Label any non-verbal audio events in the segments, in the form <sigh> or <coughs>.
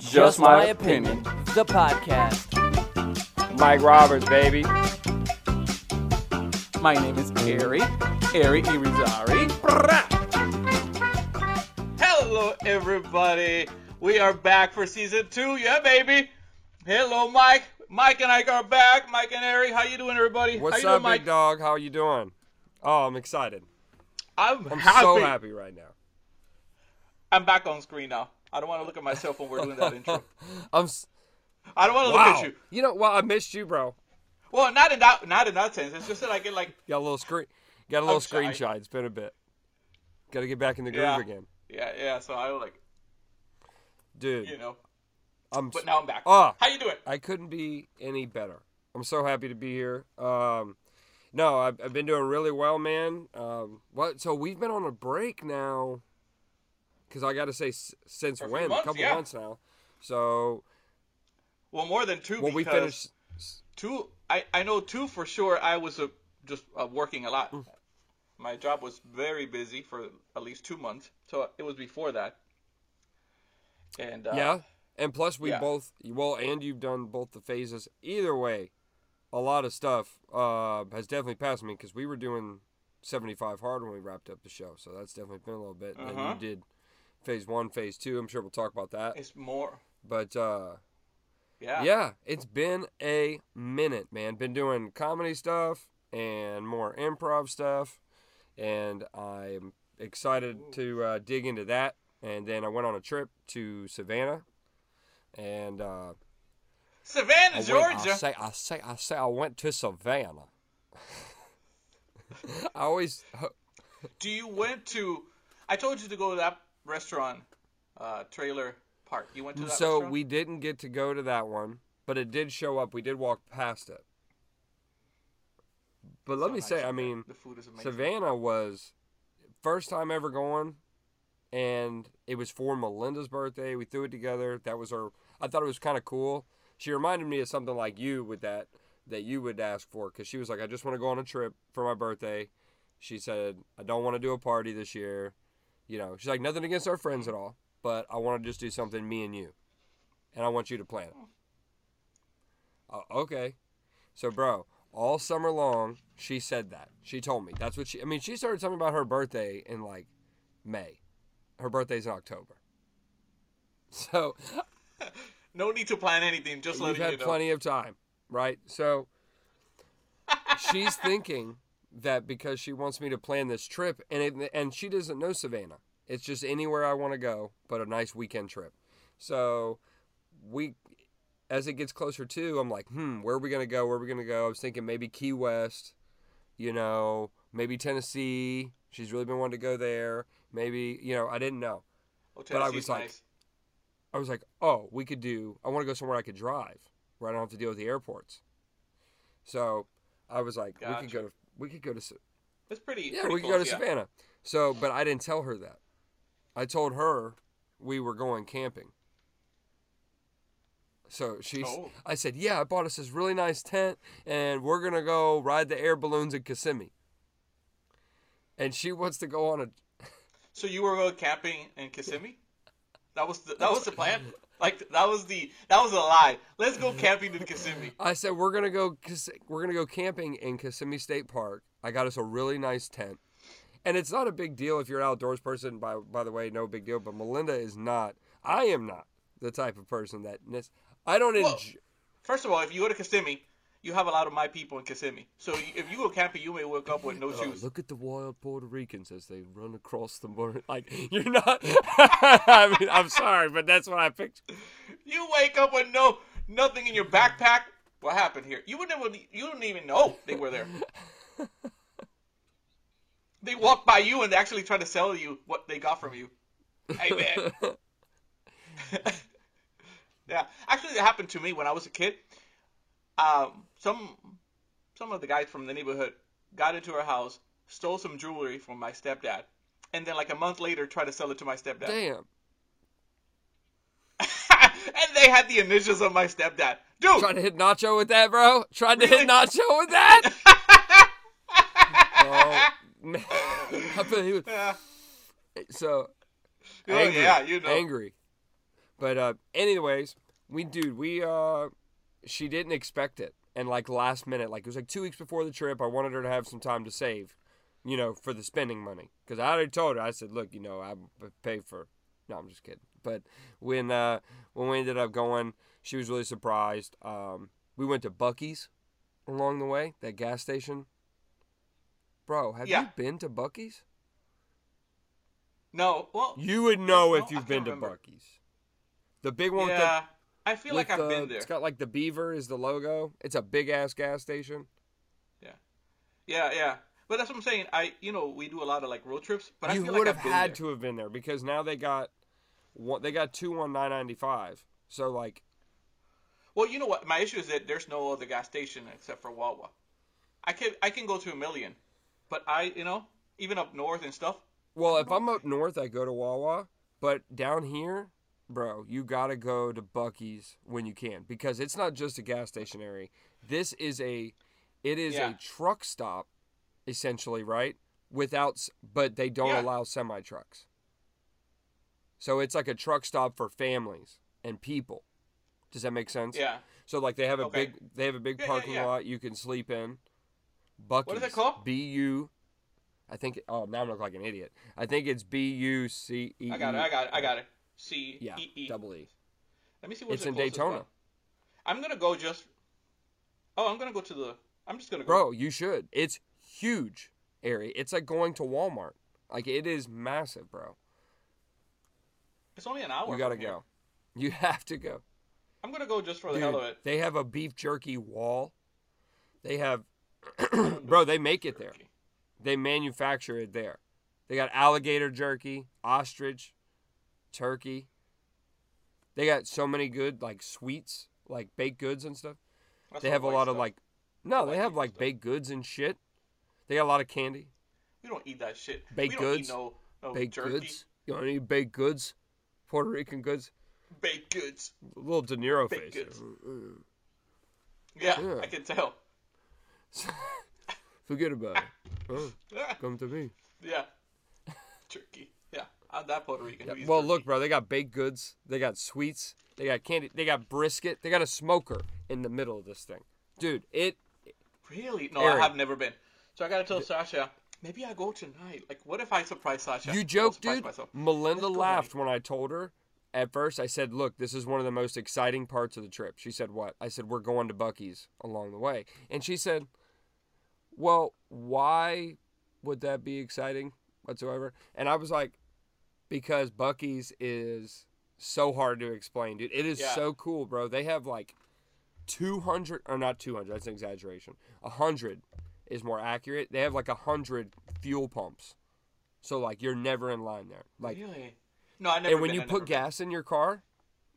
Just My Opinion. The podcast. Mike Roberts, baby. My name is Ari. Ari Irizarry. Hello, everybody. We are back for season two. Yeah, baby. Hello, Mike. Mike and I are back. Mike and Ari, how you doing, everybody? What's how up, doing, big dog? How are you doing? Oh, I'm excited. I'm, I'm happy. so happy right now. I'm back on screen now. I don't want to look at myself when we're doing that intro. <laughs> I'm. S- I don't want to wow. look at you. You know, well, I missed you, bro. Well, not in that, not in that sense. It's just that I get like, Got a little screen. Got a little I'm screen shy. shot. It's been a bit. Got to get back in the groove Yeah. again, yeah, yeah. So I like, dude. you know. I'm. But now I'm back. Ah. How you doing? I couldn't be any better. I'm so happy to be here. Um, no, I've, I've been doing really well, man. Um, what? So we've been on a break now. Because I got to say, since when? A months, couple yeah. months now. So Well, more than two. when we because finished. two I, I know two for sure i was uh, just uh, working a Mm. lot my job was very busy for at least two months so it was before that and uh, Yeah, and plus we yeah. both well, and you've done both the phases. Either way, a lot of stuff uh, has definitely passed me because we were doing seventy five hard when we wrapped up the show, so that's definitely been a little bit. And Uh-huh. you did phase one, phase two. I'm sure we'll talk about that. it's more But uh, yeah yeah, it's been a minute, man. Been doing comedy stuff and more improv stuff, and I'm excited to uh, dig into that. And then I went on a trip to Savannah, and uh, savannah went- georgia I say, I say, I say, I went to Savannah. <laughs> I always, do you went to i told you to go to that restaurant uh, trailer park you went to that so restaurant? we didn't get to go to that one, but it did show up. We did walk past it. But let So me nice say, I mean, the food is amazing Savannah was first time ever going, and it was for Melinda's birthday. We threw it together. That was her. I thought it was kind of cool. She reminded me of something like you with that that you would ask for because she was like, I just want to go on a trip for my birthday. She said, I don't want to do a party this year. You know, she's like, nothing against our friends at all, but I want to just do something me and you, and I want you to plan it. Uh, okay, so bro, all summer long she said that. She told me that's what she. I mean, she started talking about her birthday in like May. Her birthday's in October. <laughs> So no need to plan anything just had you know plenty of time, right? So <laughs> she's thinking that because she wants me to plan this trip, and it, and she doesn't know Savannah. It's just anywhere I want to go, but a nice weekend trip. So we, as it gets closer to, I'm like, hmm, where are we gonna go? Where are we gonna go? I was thinking maybe Key West, you know, maybe Tennessee. She's really been wanting to go there. Maybe you know, I didn't know. oh, but I was like- nice. I was like, oh, we could do. I want to go somewhere I could drive, where I don't have to deal with the airports. So I was like, we could go to we could go to it's pretty yeah pretty we could go to close, yeah. Savannah. So, but I didn't tell her that. I told her we were going camping. So she's. Oh. I said, yeah, I bought us this really nice tent, and we're gonna go ride the air balloons in Kissimmee. And she wants to go on a So you were going camping in Kissimmee? That was the, that was the plan. <laughs> Like that was the that was a lie. Let's go camping in Kissimmee. I said we're gonna go. We're gonna go camping in Kissimmee State Park. I got us a really nice tent, and it's not a big deal if you're an outdoors person. By by the way, no big deal. But Melinda is not. I am not the type of person that. I don't Well, enjoy. First of all, if you go to Kissimmee, you have a lot of my people in Kissimmee. So if you go camping, you may wake up with no <laughs> Oh, shoes. look at the wild Puerto Ricans as they run across the border. Like <laughs> you're not. <laughs> I mean, I'm sorry, but that's what I picture. You wake up with no nothing in your backpack. What happened here? You would never. You don't even know they were there. they walk by you and they actually try to sell you what they got from you. Hey man. yeah, actually, it happened to me when I was a kid. Um, some some of the guys from the neighborhood got into our house, stole some jewelry from my stepdad, and then like a month later tried to sell it to my stepdad. Damn. <laughs> and they had the initials of my stepdad. Dude, Trying to hit Nacho with that, bro. Trying to Really? hit Nacho with that. <laughs> oh man, I bet he was <laughs> Yeah. so Oh, angry. yeah, you know. angry. But uh, anyways, we dude, we uh, she didn't expect it, and like last minute, like it was like two weeks before the trip, I wanted her to have some time to save, you know, for the spending money, because I already told her, I said, look, you know, I pay for. No, I'm just kidding. But when uh, when we ended up going, she was really surprised. Um, we went to Buc-ee's along the way, that gas station. Bro, have Yeah. you been to Buc-ee's? No, well, You would know No, if you've been to remember. Buc-ee's. The big one with the yeah, I feel like I've the- been there. It's got like the beaver is the logo. It's a big ass gas station. Yeah, yeah. Yeah. But that's what I'm saying. I, you know, we do a lot of like road trips, but I feel would like have I've been had there. to have been there because now they got one. They got two on nine ninety five. So like, Well, you know what? My issue is that there's no other gas station except for Wawa. I can I can go to a million, but I, you know, even up north and stuff. well, if I'm up north, I go to Wawa. But down here, bro, you gotta go to Buc-ee's when you can because it's not just a gas station area. This is a, it is Yeah. a truck stop, essentially, right? Without, but they don't Yeah. allow semi trucks. So it's like a truck stop for families and people. Does that make sense? Yeah. So like they have a Okay. big they have a big Yeah, parking lot you can sleep in. Buc-ee's. it called? B U. I think. Oh, now I'm looking like an idiot. I think it's B U C E. I got it. I got it. I got it. C Yeah, E E. double E. Let me see what's It's in Daytona. one. I'm gonna go just. Oh, I'm gonna go to the. I'm just gonna go. Bro, you should. It's huge area. It's like going to Walmart. Like it is massive, bro. It's only an hour. You gotta from here. go. You have to go. I'm gonna go just for the Dude, hell of it. they have a beef jerky wall. They have, <coughs> <coughs> bro. They make it there. They manufacture it there. They got alligator jerky, ostrich, turkey. They got so many good like sweets, like baked goods and stuff. That's They have a lot of like no, they have like stuff. baked goods and shit. They got a lot of candy. We don't eat that shit. Baked we don't goods? Eat no, no baked jerky. goods. You want any baked goods? Puerto Rican goods. Baked goods. A little De Niro Baked face. goods. Yeah, Yeah. I can tell. <laughs> Forget about it. <laughs> Oh, come to me. yeah. Turkey. That Puerto Rican. Yeah, Well, look, bro. They got baked goods. They got sweets. They got candy. They got brisket. They got a smoker in the middle of this thing, dude. It Really? No, Eric. I have never been. So I gotta tell Sasha. Maybe I go tonight. Like, what if I surprise Sasha? You joke, dude. myself. Melinda laughed when I told her. At first, I said, "Look, this is one of the most exciting parts of the trip." She said, "What?" I said, "We're going to Buc-ee's along the way," and she said, "Well, why would that be exciting whatsoever?" And I was like, "Because Buc-ee's is so hard to explain, dude. It is Yeah. so cool, bro. They have like 200 or not 200. That's an exaggeration. 100 is more accurate. They have like 100 fuel pumps." So like you're never in line there. Like really? No, I never. and when been, you I put never been. gas in your car,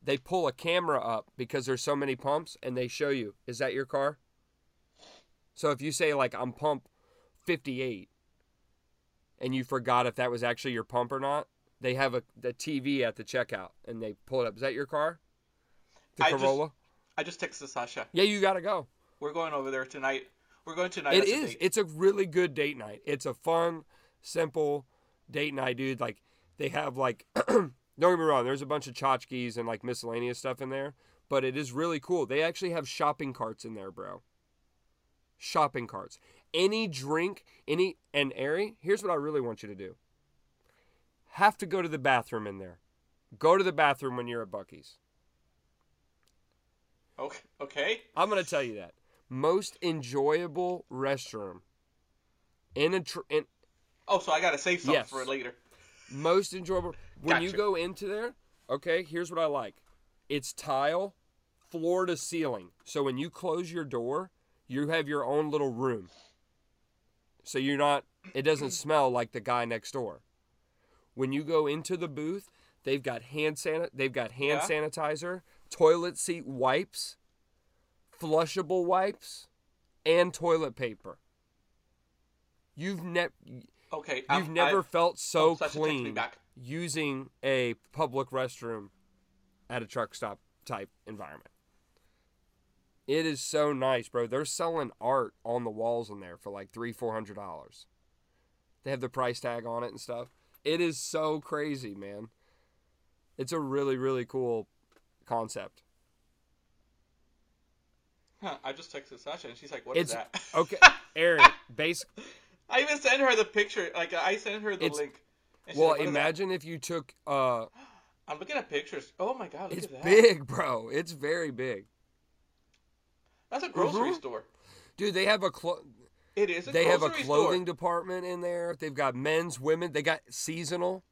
they pull a camera up because there's so many pumps and they show you, is that your car? So if you say like I'm pump 58 and you forgot if that was actually your pump or not, they have a the TV at the checkout and they pull it up. Is that your car? The I just- Corolla? I just texted Sasha. Yeah, you got to go. We're going over there tonight. We're going tonight. It is. a It's a really good date night. It's a fun, simple date night, dude. Like they have like <clears throat> don't get me wrong, there's a bunch of tchotchkes and like miscellaneous stuff in there, but it is really cool. They actually have shopping carts in there, bro. Shopping carts. Any drink, any and Ari, here's what I really want you to do. Have to go to the bathroom in there. Go to the bathroom when you're at Buc-ee's. Okay. Okay. I'm gonna tell you that most enjoyable restroom in a tr- in, Oh, so I gotta save something Yes. for later. most enjoyable when you go into there. Okay, here's what I like. It's tile, floor to ceiling. So when you close your door, you have your own little room. So you're not. It doesn't smell like the guy next door. When you go into the booth, they've got hand san. They've got hand Yeah. sanitizer, toilet seat wipes, flushable wipes, and toilet paper. You've never. Okay. You've I'm- never I- felt oh, so oh, text me clean back. using a public restroom at a truck stop type environment. It is so nice, bro. They're selling art on the walls in there for like three, four hundred dollars. They have the price tag on it and stuff. It is so crazy, man. It's a really, really cool concept. Huh, I just texted Sasha and she's like, "What is It's that?" okay, <laughs> Aaron. Base. I even sent her the picture. Like I sent her the It's- link. Well, like, "What is that?" imagine if you took. uh <gasps> I'm looking at pictures. Oh my god, look It's at that. big, bro. It's very big, That's a grocery Mhm. store. dude. They have a clo- It is a they have a clothing store. department in there. They've got men's, women. They got seasonal.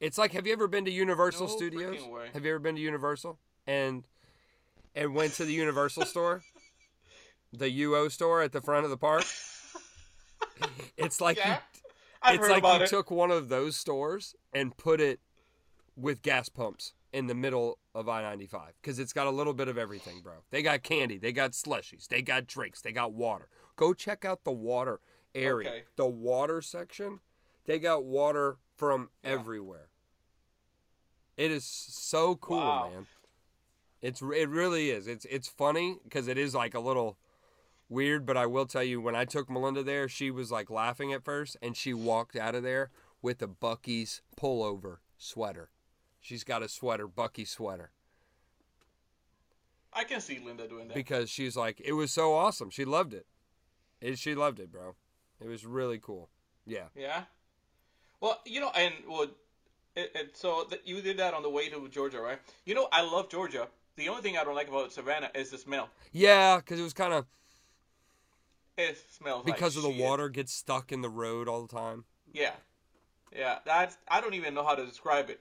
It's like, have you ever been to Universal No Studios? Have you ever been to Universal and and went to the Universal store, <laughs> the UO store at the front of the park? It's like Yeah, you, I've it's like you it. took one of those stores and put it with gas pumps in the middle of I ninety five because it's got a little bit of everything, bro. They got candy, they got slushies, they got drinks, they got water. Go check out the water area, Okay. the water section. They got water from Yeah. everywhere. It is so cool, Wow. man. It's it really is. It's it's funny because it is like a little weird, but I will tell you when I took Melinda there, she was like laughing at first, and she walked out of there with a Buc-ee's pullover sweater. She's got a sweater, Bucky sweater, I can see Linda doing that. because she's like, it was so awesome. She loved it. It she loved it, bro. It was really cool. Yeah. Yeah. Well, you know, and well, it, it, so that you did that on the way to Georgia, right? You know, I love Georgia. The only thing I don't like about Savannah is the smell. Yeah, because it was kind of It smells like because of the shit. water gets stuck in the road all the time. Yeah, yeah. That's I don't even know how to describe it.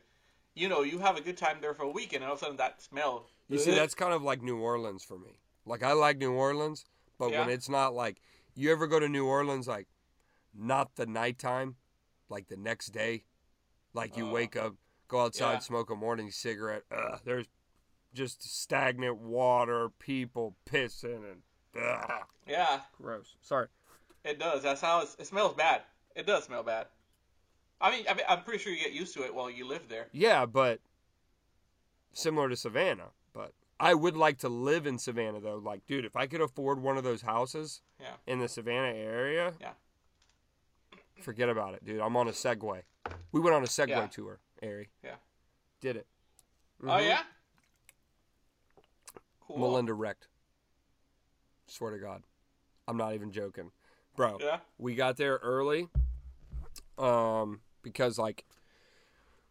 You know, you have a good time there for a week, and all of a sudden that smell. You see, that's kind of like New Orleans for me. Like I like New Orleans, but when it's not like you ever go to New Orleans, like not the nighttime, like the next day, like you Uh, wake up, go outside, yeah. smoke a morning cigarette. Ugh, there's just stagnant water, people pissing, and ugh, Yeah, gross. Sorry. it does. That's how it smells bad. It does smell bad. I mean, I mean, I'm pretty sure you get used to it while you live there. Yeah, but similar to Savannah. But I would like to live in Savannah though. Like, dude, if I could afford one of those houses Yeah. in the Savannah area, Yeah. forget about it, dude. I'm on a Segway. We went on a Segway Yeah. tour, Ari. Yeah. Did it. Oh Mhm. yeah. Cool. Melinda wrecked. Swear to God, I'm not even joking, bro. Yeah. we got there early um because like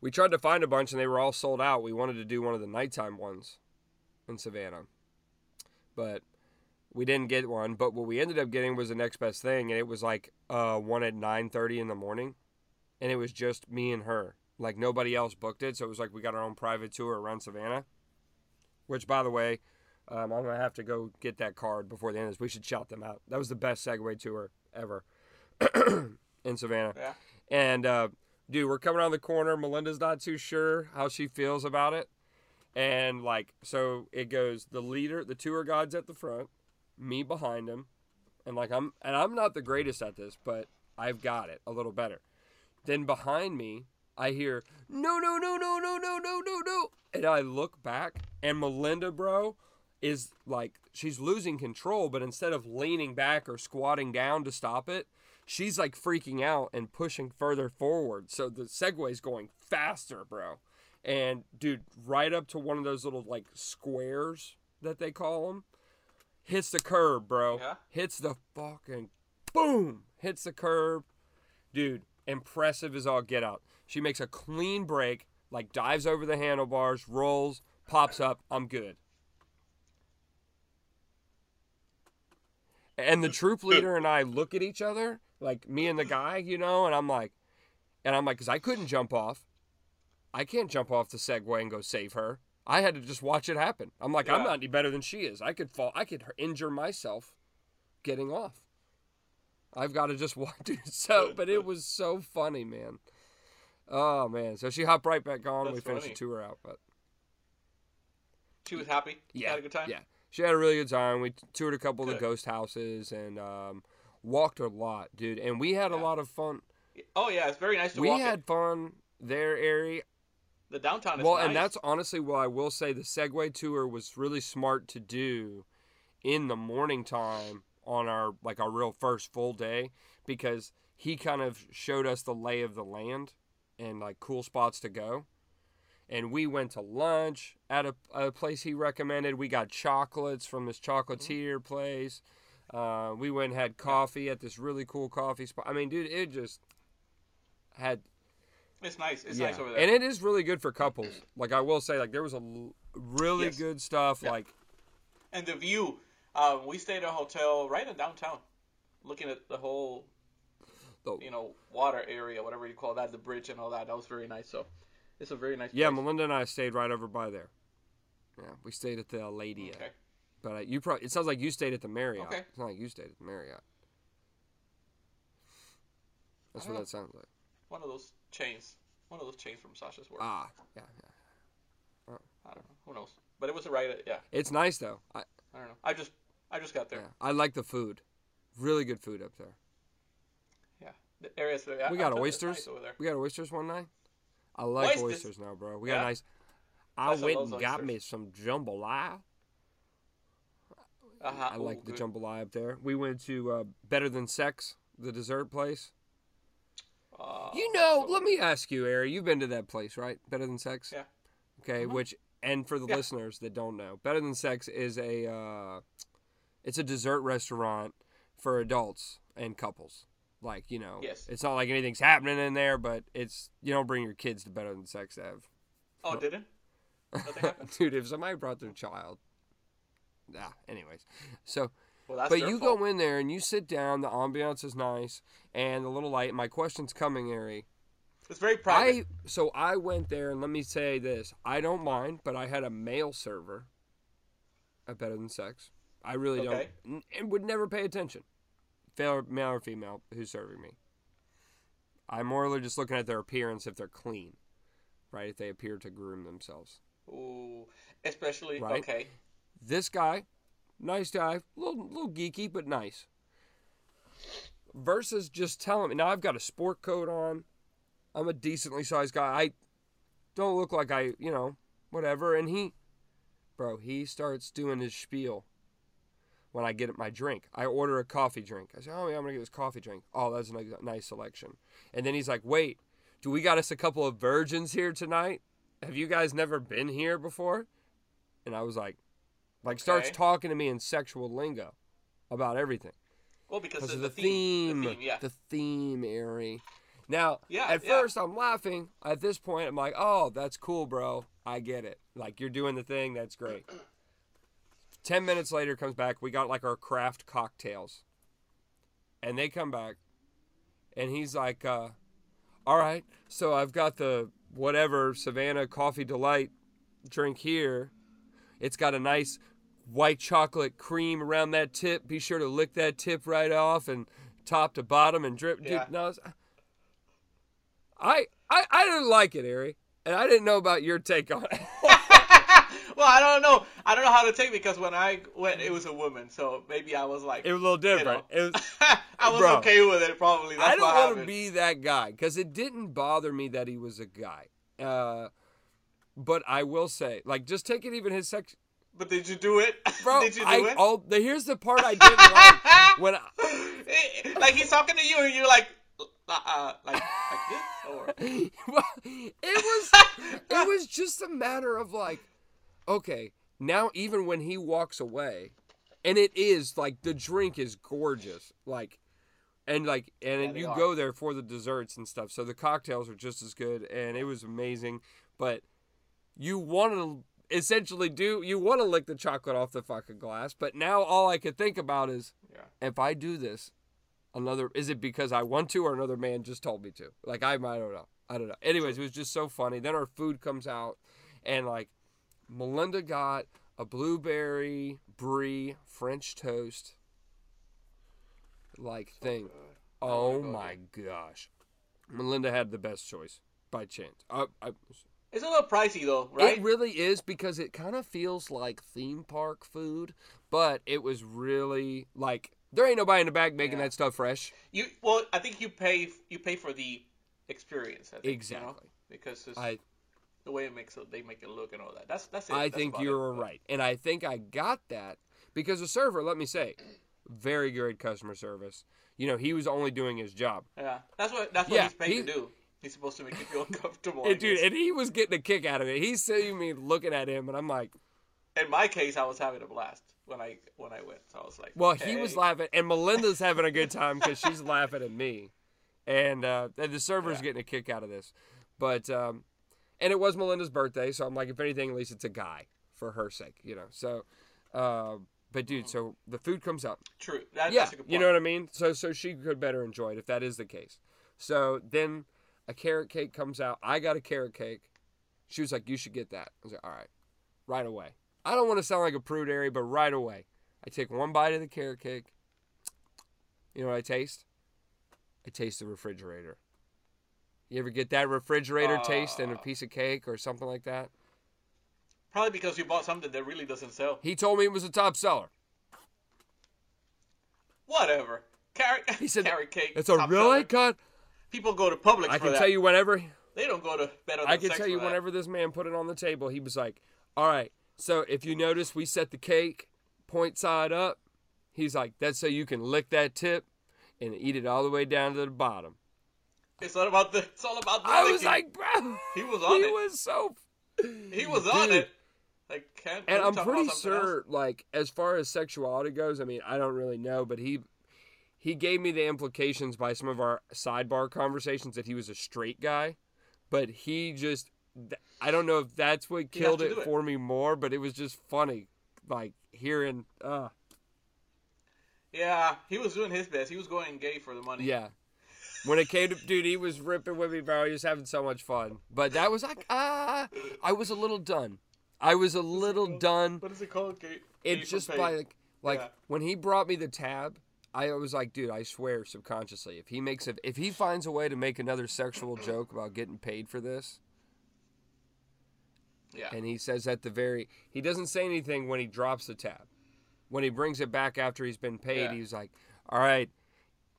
we tried to find a bunch and they were all sold out we wanted to do one of the nighttime ones in savannah but we didn't get one but what we ended up getting was the next best thing and it was like uh one at 9.30 in the morning and it was just me and her like nobody else booked it so it was like we got our own private tour around savannah which by the way um, i'm gonna have to go get that card before the end of this we should shout them out that was the best segway tour ever <clears throat> in Savannah. Yeah. And uh, dude, we're coming around the corner. Melinda's not too sure how she feels about it. And like, so it goes the leader, the tour guide's at the front, me behind him, and like I'm, and I'm not the greatest at this, but I've got it a little better. Then behind me, I hear no, no, no, no, no, no, no, no, no, and I look back, and Melinda, bro, is like she's losing control, but instead of leaning back or squatting down to stop it, she's like freaking out and pushing further forward. So the Segway's going faster, bro. And dude, right up to one of those little like squares that they call them, hits the curb, bro. Yeah. Hits the fucking boom, hits the curb. Dude, impressive as all get out. She makes a clean break, like dives over the handlebars, rolls, pops up. I'm good. And the troop <laughs> leader and I look at each other, like me and the guy, you know, and I'm like, and I'm like, because I couldn't jump off. I can't jump off the Segway and go save her. I had to just watch it happen. I'm like, I'm not any better than she is. I could fall. I could injure myself getting off. I've got to just watch it. So, but it was so funny, man. Oh man. So she hopped right back on. That's we finished funny. the tour out, but She was happy. yeah, Had a good time. Yeah, she had a really good time. We toured a couple of the ghost houses and um, walked a lot, dude. And we had a lot of fun. Oh yeah, it's very nice to We walk. had it. fun there, Ari. The downtown is Well, nice. and that's honestly what I will say. The Segway tour was really smart to do in the morning time on our like our real first full day because he kind of showed us the lay of the land and like cool spots to go. and we went to lunch at a, a place he recommended. We got chocolates from this chocolatier place. Uh, we went and had coffee at this really cool coffee spot. I mean, dude, it just had It's nice. It's yeah, nice over there. and it is really good for couples. Like I will say, like there was a l- really Yes. good stuff. Yeah. Like And the view, um, we stayed at a hotel right in downtown, looking at the whole, The- you know, water area, whatever you call that, the bridge and all that. That was very nice. So, it's a very nice. yeah, place. Melinda and I stayed right over by there. Yeah, we stayed at the Alida. Okay. But uh, you probably it sounds like you stayed at the Marriott. Okay. It's not like you stayed at the Marriott. That's what don't that sounds like. One of those chains. One of those chains from Sasha's work. Ah, yeah, yeah. I don't know. Who knows? But it was a right. Yeah. It's nice though. I I don't know. I just, I just got there. yeah, I like the food. Really good food up there. Yeah. The area's. We I- got I was oysters. nice over there. We got oysters one night. I like Oysters? oysters now, bro. We got nice. I Sasha went and got oysters. me some jambalaya. Uh-huh. I like the jambalaya up there. We went to uh, Better Than Sex, the dessert place. Uh, You know, let me ask you, Ari. You've been to that place, right? Better Than Sex. Yeah. Okay, Mhm. which and for the Yeah. listeners that don't know, Better Than Sex is a uh, it's a dessert restaurant for adults and couples. Like you know, Yes. it's not like anything's happening in there, but it's you don't bring your kids to Better Than Sex to have. Oh, didn't? Nothing <laughs> happened. Dude, if somebody brought their child, ah, anyways, so Well, but you fault. go in there and you sit down. The ambiance is nice and a little light. My question's coming, Ari. It's very private. I so I went there and let me say this: I don't mind, but I had a male server. Better Than Sex. I really Okay. don't, and would never pay attention, male, male or female, who's serving me. I'm more or just looking at their appearance if they're clean, right? If they appear to groom themselves. Ooh, especially Right. okay. This guy, nice guy, uh, little little geeky but nice. Versus just telling me now I've got a sport coat on. I'm a decently sized guy. I don't look like I, you know, whatever. And he, bro, he starts doing his spiel when I get my drink. I order a coffee drink. I say, oh yeah, I'm gonna get this coffee drink. Oh, that's a nice selection. And then he's like, wait, do we got us a couple of virgins here tonight? Have you guys never been here before? And I was like, like starts Okay. talking to me in sexual lingo about everything Well, because of of the, the theme, The theme, yeah. the theme, Ari. Now, Yeah, at yeah. first I'm laughing. At this point, I'm like, "Oh, that's cool, bro. I get it. Like you're doing the thing. That's great." <clears throat> Ten minutes later, comes back. We got like our craft cocktails, and they come back, and he's like, uh, "All right, so I've got the whatever Savannah Coffee Delight drink here. It's got a nice white chocolate cream around that tip. Be sure to lick that tip right off and top to bottom and drip. Yeah. Dude, no, I, I I didn't like it, Ari, and I didn't know about your take on it. <laughs> <laughs> well, I don't know. I don't know how to take it because when I went, it was a woman, so maybe I was like, it was a little different. You know. It was. <laughs> I was Bro. okay with it. Probably. That's I don't want to be that guy because it didn't bother me that he was a guy. Uh, but I will say, like, just take it even his sex, But did you do it? <laughs> bro. did you do I it? oh, the, here's the part I didn't like <laughs> when I, like he's talking to you, and you're like, uh, uh, like, like this, or <laughs> well, it was it was just a matter of like, okay, now even when he walks away, and it is like the drink is gorgeous, like, and like, and Yeah, you are. go there for the desserts and stuff, so the cocktails are just as good, and it was amazing, but you want to essentially do you want to lick the chocolate off the fucking glass, but now all I could think about is yeah. if I do this, another is it because I want to or another man just told me to? Like I, I don't know. I don't know. Anyways, it was just so funny. Then our food comes out, and like Melinda got a blueberry brie French toast like thing. Oh go my gosh, Melinda had the best choice by chance. I, I, It's a little pricey though, right? it really is because it kind of feels like theme park food, but it was really like there ain't nobody in the back making Yeah. that stuff fresh. you well, I think you pay you pay for the experience. I think, you know, Exactly. because it's I the way it makes it, they make it look and all that. That's that's it. I That's think you're it. Right, and I think I got that because the server, let me say, very good customer service. You know, he was only doing his job. Yeah, that's what that's what Yeah, he's paid he- to do. He's supposed to make you feel <laughs> uncomfortable. And dude, and he was getting a kick out of it. He's seeing me looking at him, and I'm like, in my case, I was having a blast when I when I went. So I was like, well, he was laughing, and Melinda's having a good time because she's laughing at me, and uh, and the server's Yeah. getting a kick out of this. But um, and it was Melinda's birthday, so I'm like, if anything, at least it's a guy for her sake, you know. So, uh, but dude, so the food comes up. True. That, yeah, a good point. you know what I mean. So so she could better enjoy it if that is the case. So then a carrot cake comes out. I got a carrot cake. She was like, "You should get that." I was like, "All right, right away." I don't want to sound like a prude, Ari, but right away, I take one bite of the carrot cake. You know what I taste? I taste the refrigerator. You ever get that refrigerator taste in a Ah. piece of cake or something like that? Probably because you bought something that really doesn't sell. He told me it was a top seller. Whatever. Carrot. He said, <laughs> carrot cake. It's a really seller. cut. People go to Publix I can that. tell you whenever They don't go to better. Than I can tell you whenever this man put it on the table, he was like, "All right, so if you notice, we set the cake point side up." He's like, "That's so you can lick that tip and eat it all the way down to the bottom." It's all about the. It's all about the. I was like, "Bro, He was on he it. was so." he was on Dude. it. Like can't. And I'm pretty something else? sure, like as far as sexuality goes, I mean, I don't really know, but he he gave me the implications by some of our sidebar conversations that he was a straight guy, but he just I don't know if that's what killed it it. for me more, but it was just funny, like hearing, uh, Yeah, he was doing his best. He was going gay for the money. yeah. When it came to dude, he was ripping with me, bro. He was having so much fun, but that was like ah, I was a little done. I was a little done. What is it called? Gay. it gay for just by like, like Yeah. when he brought me the tab i was like dude i swear subconsciously if he makes a if he finds a way to make another sexual joke about getting paid for this Yeah. and he says at the very he doesn't say anything when he drops the tab when he brings it back after he's been paid Yeah. he's like all right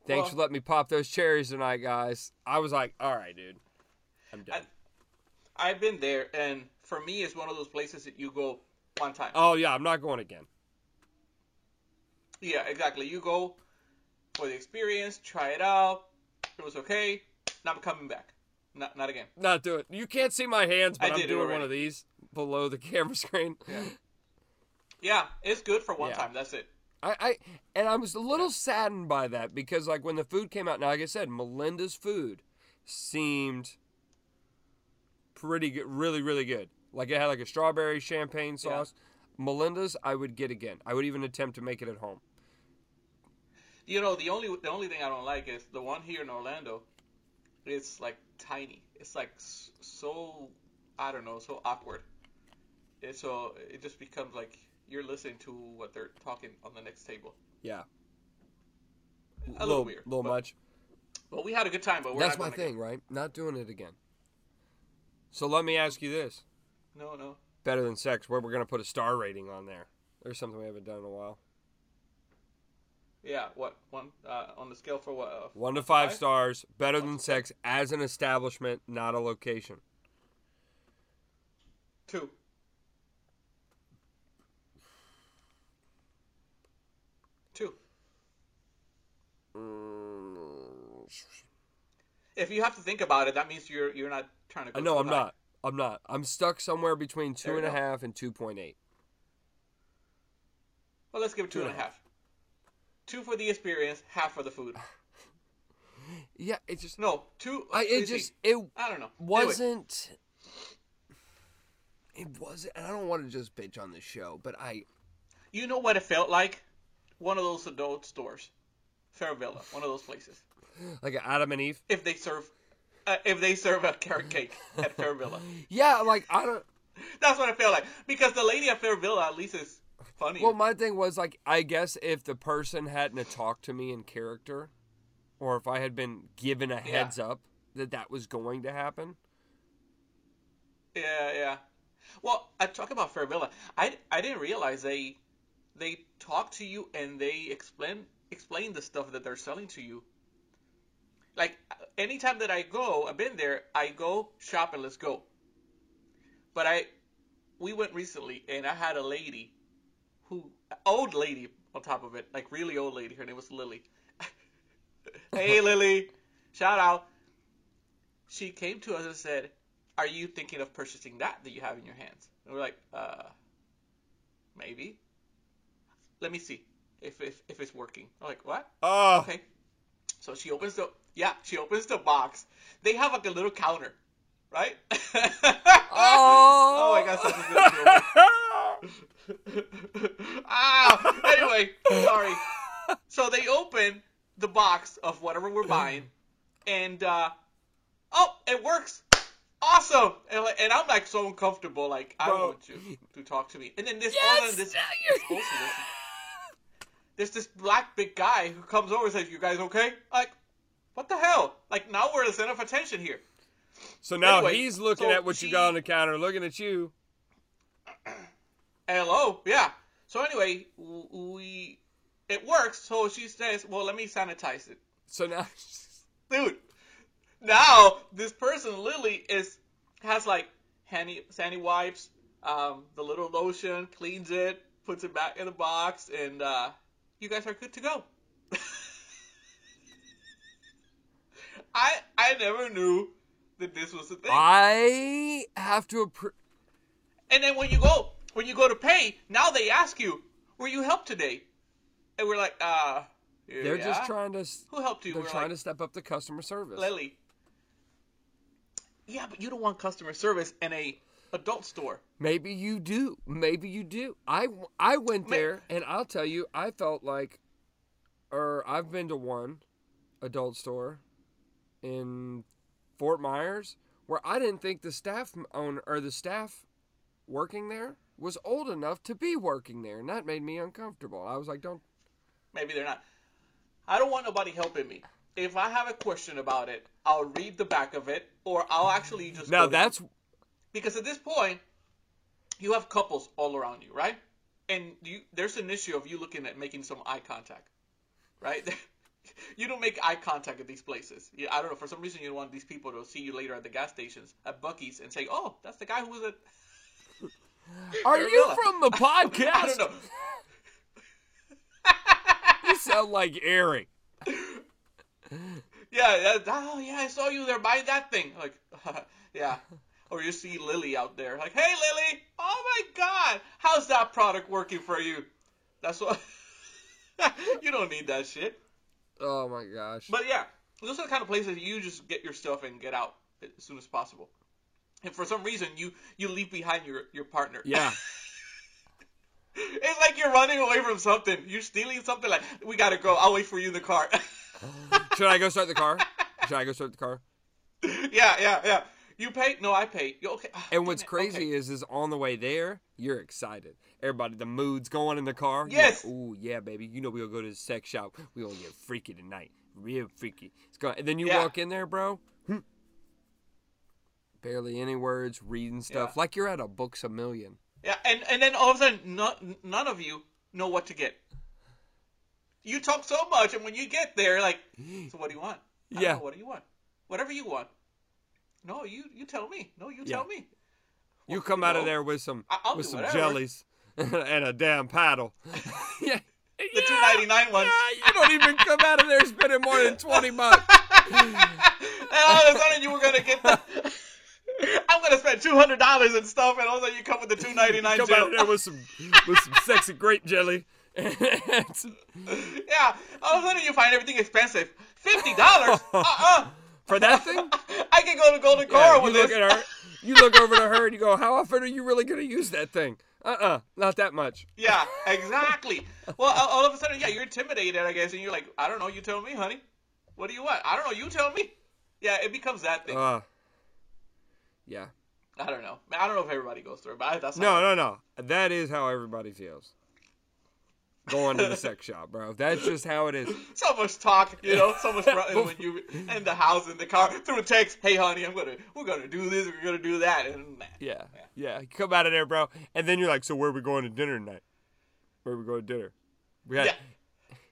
thanks Well- for letting me pop those cherries tonight guys i was like all right dude i'm done I've been there, and for me, it's one of those places that you go one time. oh yeah i'm not going again Yeah, exactly. You go for the experience, try it out. It was okay. I'm coming back. Not not again. not do it. you can't see my hands but I it doing one of these below the <laughs> camera screen Yeah, yeah it's good for one Yeah. time. That's it. I, I and I was a little saddened by that because like when the food came out, now like I said, Melinda's food seemed pretty good, really really good. Like it had like a strawberry champagne Yeah. sauce. Melinda's, I would get again. I would even attempt to make it at home. You know, the only the only thing I don't like is the one here in Orlando. It's like tiny. It's like so I don't know, so awkward. And so it just becomes like you're listening to what they're talking on the next table. Yeah, A little weird, A little but much. But we had a good time. But we're That's my thing, right? Not doing it again. So let me ask you this. No, no. better than sex? Where we're gonna put a star rating on there? There's something we haven't done in a while. Yeah, what one uh, on the scale for what? Uh, One to five Five? stars, better than sex as an establishment, not a location. two. Two. Mm, If you have to think about it, that means you're you're not trying to go. i know i'm high. not. I'm not. I'm stuck somewhere between two and a half and two point eight. Well, let's give it two and a half. Two for the experience, half for the food. <laughs> Yeah, it just. No, two. I it see. just it I don't know. Wasn't. It wasn't. And I don't want to just bitch on the show, but I. you know what it felt like? One of those adult stores, Fairvilla, one of those places. <laughs> Like Adam and Eve. If they serve, uh, if they serve a carrot cake at <laughs> Fairvilla, Yeah, like I don't. that's what it felt like. Because the lady at Fairvilla at least is funny. Well, my thing was like, I guess if the person hadn't talked to me in character, or if I had been given a Yeah. heads up that that was going to happen. Yeah, yeah. Well, I talk about Fairvilla. I, I didn't realize they they talk to you and they explain explain the stuff that they're selling to you. Like anytime that I go, I've been there. I go shop and let's go. But I we went recently and I had a lady who old lady on top of it, like really old lady. Her name was Lily. <laughs> hey <laughs> Lily, shout out. she came to us and said, "Are you thinking of purchasing that that you have in your hands?" And we're like, "Uh, maybe. Let me see if if, if it's working." I'm like, "What?" Oh, Okay. So she opens the yeah, she opens the box. They have like a little counter, right? <laughs> oh, oh my god, something's gonna kill me. <laughs> ah. Anyway, sorry. So they open the box of whatever we're buying, and uh, oh, it works. Awesome, and, like, and I'm like so uncomfortable, like I Bro. want you to talk to me. And then this, all of this, this, there's this black big guy who comes over and says, "You guys okay?" Like, what the hell? Like now we're the center of attention here. So now Anyway, he's looking so at what you got on the counter, looking at you. Hello, yeah. So anyway, we it works. So she says, "Well, let me sanitize it." So now, <laughs> dude. Now this person Lily is has like handy sandy wipes, um, the little lotion, cleans it, puts it back in the box, and uh, you guys are good to go. <laughs> I I never knew that this was a thing. I have to. Appre- and then when you go when you go to pay, now they ask you, "Were you helped today?" And we're like, "Uh, they're just trying to. Who helped you?" They're we're trying like, to step up the customer service. Lily. Yeah, but you don't want customer service in a adult store. Maybe you do. Maybe you do. I, I went May- there, and I'll tell you, I felt like, or I've been to one adult store in Fort Myers where I didn't think the staff owner or the staff working there was old enough to be working there, and that made me uncomfortable. I was like, don't. Maybe they're not. I don't want nobody helping me. If I have a question about it, I'll read the back of it, or I'll actually just Now that's because at this point, you have couples all around you, right? And you there's an issue of you looking at making some eye contact, right? <laughs> you don't make eye contact at these places. You, I don't know. For some reason, you don't want these people to see you later at the gas stations at Buc-ee's and say, "Oh, that's the guy who was at." Are you from the podcast? <laughs> I don't know. You sound like Eric. Yeah, that, oh yeah, I saw you there buying that thing. Like, <laughs> yeah. Or you see Lily out there, like, hey Lily, oh my God, how's that product working for you? That's what. <laughs> you don't need that shit. Oh my gosh. But yeah, those are the kind of places you just get your stuff and get out as soon as possible. And for some reason, you you leave behind your your partner. yeah. <laughs> It's like you're running away from something. You're stealing something. Like, we gotta go. I'll wait for you in the car. <gasps> Should I go start the car? <laughs> Should I go start the car? yeah, yeah, yeah. You pay? No, I pay. Okay? Ah, And what's it. crazy Okay. is, is on the way there, you're excited. Everybody, the mood's going in the car. Yes. Like, Ooh, yeah, baby. You know we gonna go to the sex shop. We gonna get freaky tonight. Real freaky. It's going. And then you Yeah. walk in there, bro. Barely any words, reading stuff Yeah. like you're at a Books a Million. Yeah, and and then all of a sudden, none, none of you know what to get. You talk so much, and when you get there, like, <gasps> so what do you want? I Yeah. what do you want? Whatever you want. No, you you tell me. No, you Yeah. tell me. You come you out of there with some I'll with some whatever. jellies <laughs> and a damn paddle. <laughs> <laughs> yeah. The two ninety nine ones. Yeah, you don't even come out of there spending more than twenty bucks. and all of a sudden, you were gonna get the. I'm gonna spend two hundred dollars and stuff, and all of a sudden you come with the <laughs> two ninety nine Come out there with some with some sexy grape jelly. <laughs> Yeah, all of a sudden you find everything expensive. Fifty dollars? Uh-uh. <laughs> For that thing? I can go to Golden Yeah, Corral you with look this. at her. You look over to her and you go, "How often are you really gonna use that thing?" Uh-uh, not that much. Yeah, exactly. well, all- all of a sudden, yeah, you're intimidated, I guess, and you're like, I don't know, you tell me, honey. What do you want? I don't know, you tell me. Yeah, it becomes that thing. Uh, yeah. I don't know. I don't know if everybody goes through it, but that's No, no, no. That is how everybody feels. Going to the sex <laughs> shop, bro. That's just how it is. so much talk, you know, so much <laughs> fun when you <laughs> in the house in the car through a text. Hey, honey, I'm gonna we're gonna do this, we're gonna do that, and nah. Yeah, yeah. You come out of there, bro, and then you're like, "So where are we going to dinner tonight? Where are we going to dinner?" We had, Yeah.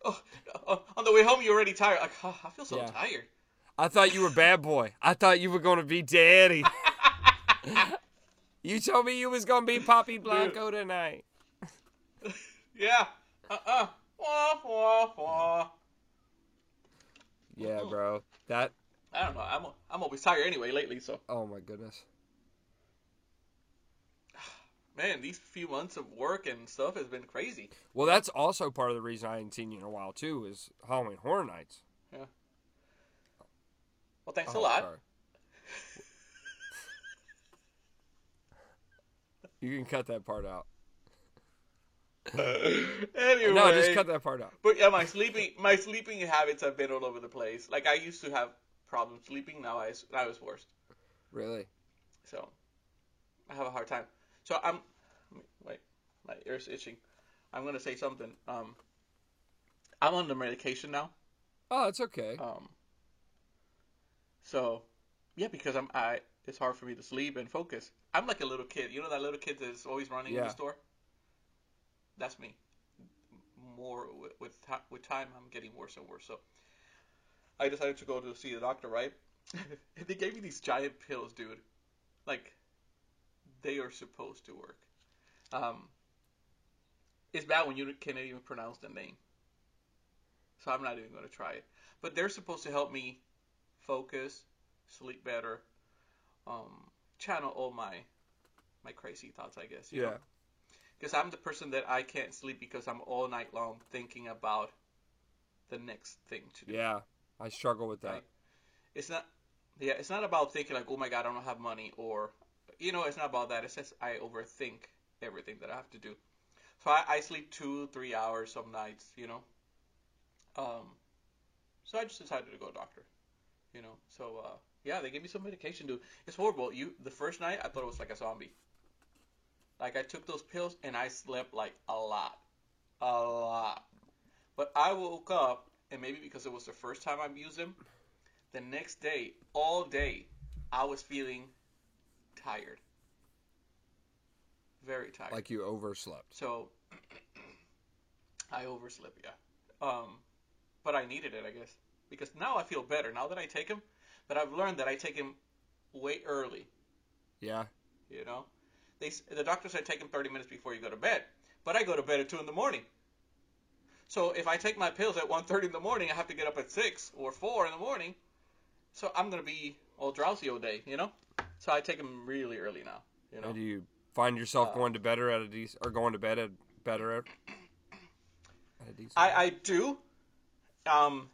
Oh, oh, on the way home, you're already tired. Like, oh, I feel so Yeah. tired. I thought you were bad boy. I thought you were going to be daddy. <laughs> you told me you was going to be Poppy Blanco tonight. <laughs> Yeah. Uh-uh. Wah, wah, wah. Yeah, bro. That I don't know. I'm I'm always tired anyway lately. So Oh my goodness. <sighs> man, these few months of work and stuff has been crazy. Well, that's also part of the reason I hadn't seen you in a while too. Is Halloween Horror Nights. Yeah. Well, thanks Oh, a lot. sorry. You can cut that part out. anyway, <laughs> No, just cut that part out. But yeah, my sleeping my sleeping habits have been all over the place. Like I used to have problems sleeping. Now I now it's worse. Really? So I have a hard time. So I'm wait, my ear's itching. I'm gonna say something. Um, I'm on the medication now. Oh, it's okay. Um, so yeah, because I'm I it's hard for me to sleep and focus. I'm like a little kid. You know that little kid that's always running in the store. That's me. More with with, with time, I'm getting worse and worse. So I decided to go to see the doctor. Right? <laughs> they gave me these giant pills, dude. Like they are supposed to work. Um, it's bad when you can't even pronounce the name. So I'm not even going to try it. But they're supposed to help me focus, sleep better, um, channel all my my crazy thoughts, I guess. You yeah. Because I'm the person that I can't sleep because I'm all night long thinking about the next thing to do. Yeah. I struggle with that. Right. It's not. Yeah, it's not about thinking like, oh my god, I don't have money, or you know, it's not about that. It's just I overthink everything that I have to do. So I, I sleep two, three hours some nights, you know. Um, so I just decided to go to a doctor, you know. So uh, yeah, they gave me some medication, dude. It's horrible. You the first night I thought it was like a zombie. Like I took those pills and I slept like a lot, a lot. But I woke up and maybe because it was the first time I've used them, the next day, all day, I was feeling tired. Very tired. Like you overslept. so <clears throat> I overslept, yeah. Um, but I needed it, I guess, because now I feel better. Now that I take them, but I've learned that I take them way early. Yeah. You know, they the doctor said take them 30 minutes before you go to bed, but I go to bed at two in the morning. So if I take my pills at 1:30 in the morning, I have to get up at six or four in the morning. So I'm gonna be all drowsy all day, you know. So I take them really early now. You know. And do you find yourself Uh, going to better at a decent or going to bed at better at, at a decent? I, I do. Um,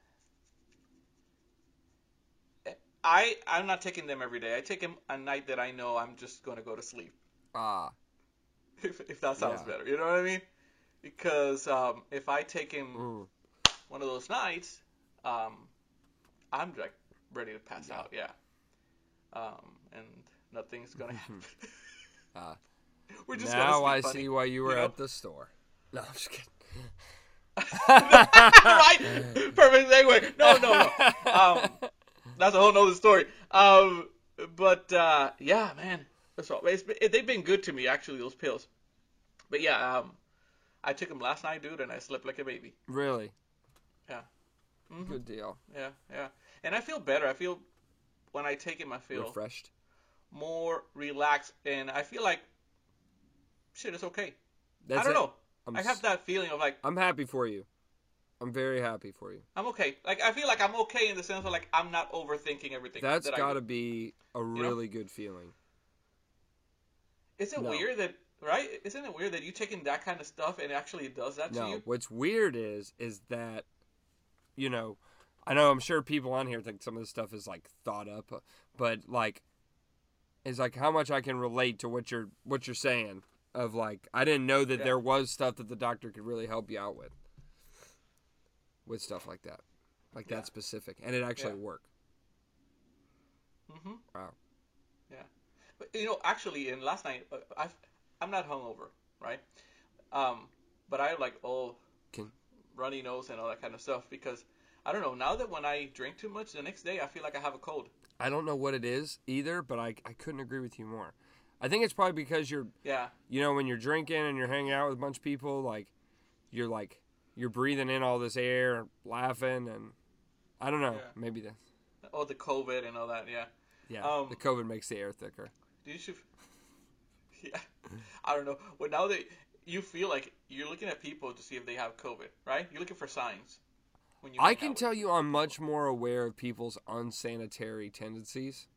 I I'm not taking them every day. I take them a night that I know I'm just gonna go to sleep. ah. <laughs> If, if that sounds Yeah. better, you know what I mean? Because um, if I take him Mm. one of those nights, um, I'm like ready to pass out. Yeah. Um, and nothing's gonna <laughs> happen. Ah. <laughs> We're just now I sleep, see why you were you know? at the store. No, I'm just kidding. right? Perfect segue. No, no, no. Um, that's a whole nother story. Um, but uh, yeah, man, that's all. It's it, they've been good to me actually. Those pills. But yeah, um, I took them last night, dude, and I slept like a baby. Really? Yeah. Mhm. Good deal. Yeah, yeah. And I feel better. I feel when I take them, I feel Refreshed. more relaxed, and I feel like shit, it's okay. That's I don't it. know. I'm, I have that feeling of like I'm happy for you. I'm very happy for you. I'm okay. Like I feel like I'm okay in the sense of like I'm not overthinking everything. That's that got to be a know? really good feeling. Is it No. weird that right? Isn't it weird that you taking that kind of stuff and it actually does that to No, you? what's weird is is that you know, I know I'm sure people on here think some of this stuff is like thought up, but like is like how much I can relate to what you're what you're saying of like I didn't know that Yeah. there was stuff that the doctor could really help you out with. With stuff like that. Like Yeah. that specific and it actually Yeah. worked. Mm-hmm. Wow. Yeah. But you know, actually, in last night, uh, I I'm not hungover, right? Um, but I have like all Can- runny nose and all that kind of stuff because I don't know. Now that when I drink too much, the next day I feel like I have a cold. I don't know what it is either, but I I couldn't agree with you more. I think it's probably because you're Yeah. you know when you're drinking and you're hanging out with a bunch of people like you're like you're breathing in all this air laughing and i don't know Yeah. maybe that Oh, the COVID and all that. Yeah. yeah Um, the covid makes the air thicker You. <laughs> Yeah. I don't know. Well, now that you feel like you're looking at people to see if they have COVID, right? You're looking for signs. when you I can tell you I'm much more aware of people's unsanitary tendencies.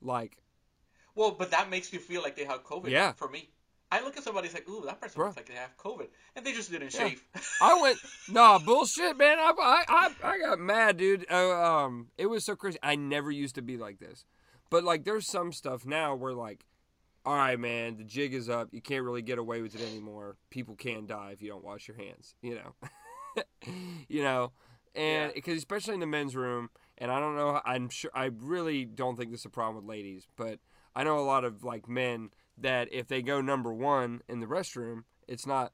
Like, Well, but that makes you feel like they have COVID. Yeah. For me, I look at somebody it's like, ooh, that person Bro. looks like they have COVID, and they just didn't Yeah. shave. I went, <laughs> nah, bullshit, man. I, I, I, I got mad, dude. Uh, um, it was so crazy. I never used to be like this, but like, there's some stuff now where like, all right, man, the jig is up. You can't really get away with it anymore. People can die if you don't wash your hands. You know, <laughs> you know, and Yeah. because especially in the men's room, and I don't know. I'm sure. I really don't think this is a problem with ladies, but I know a lot of like men that if they go number one in the restroom, it's not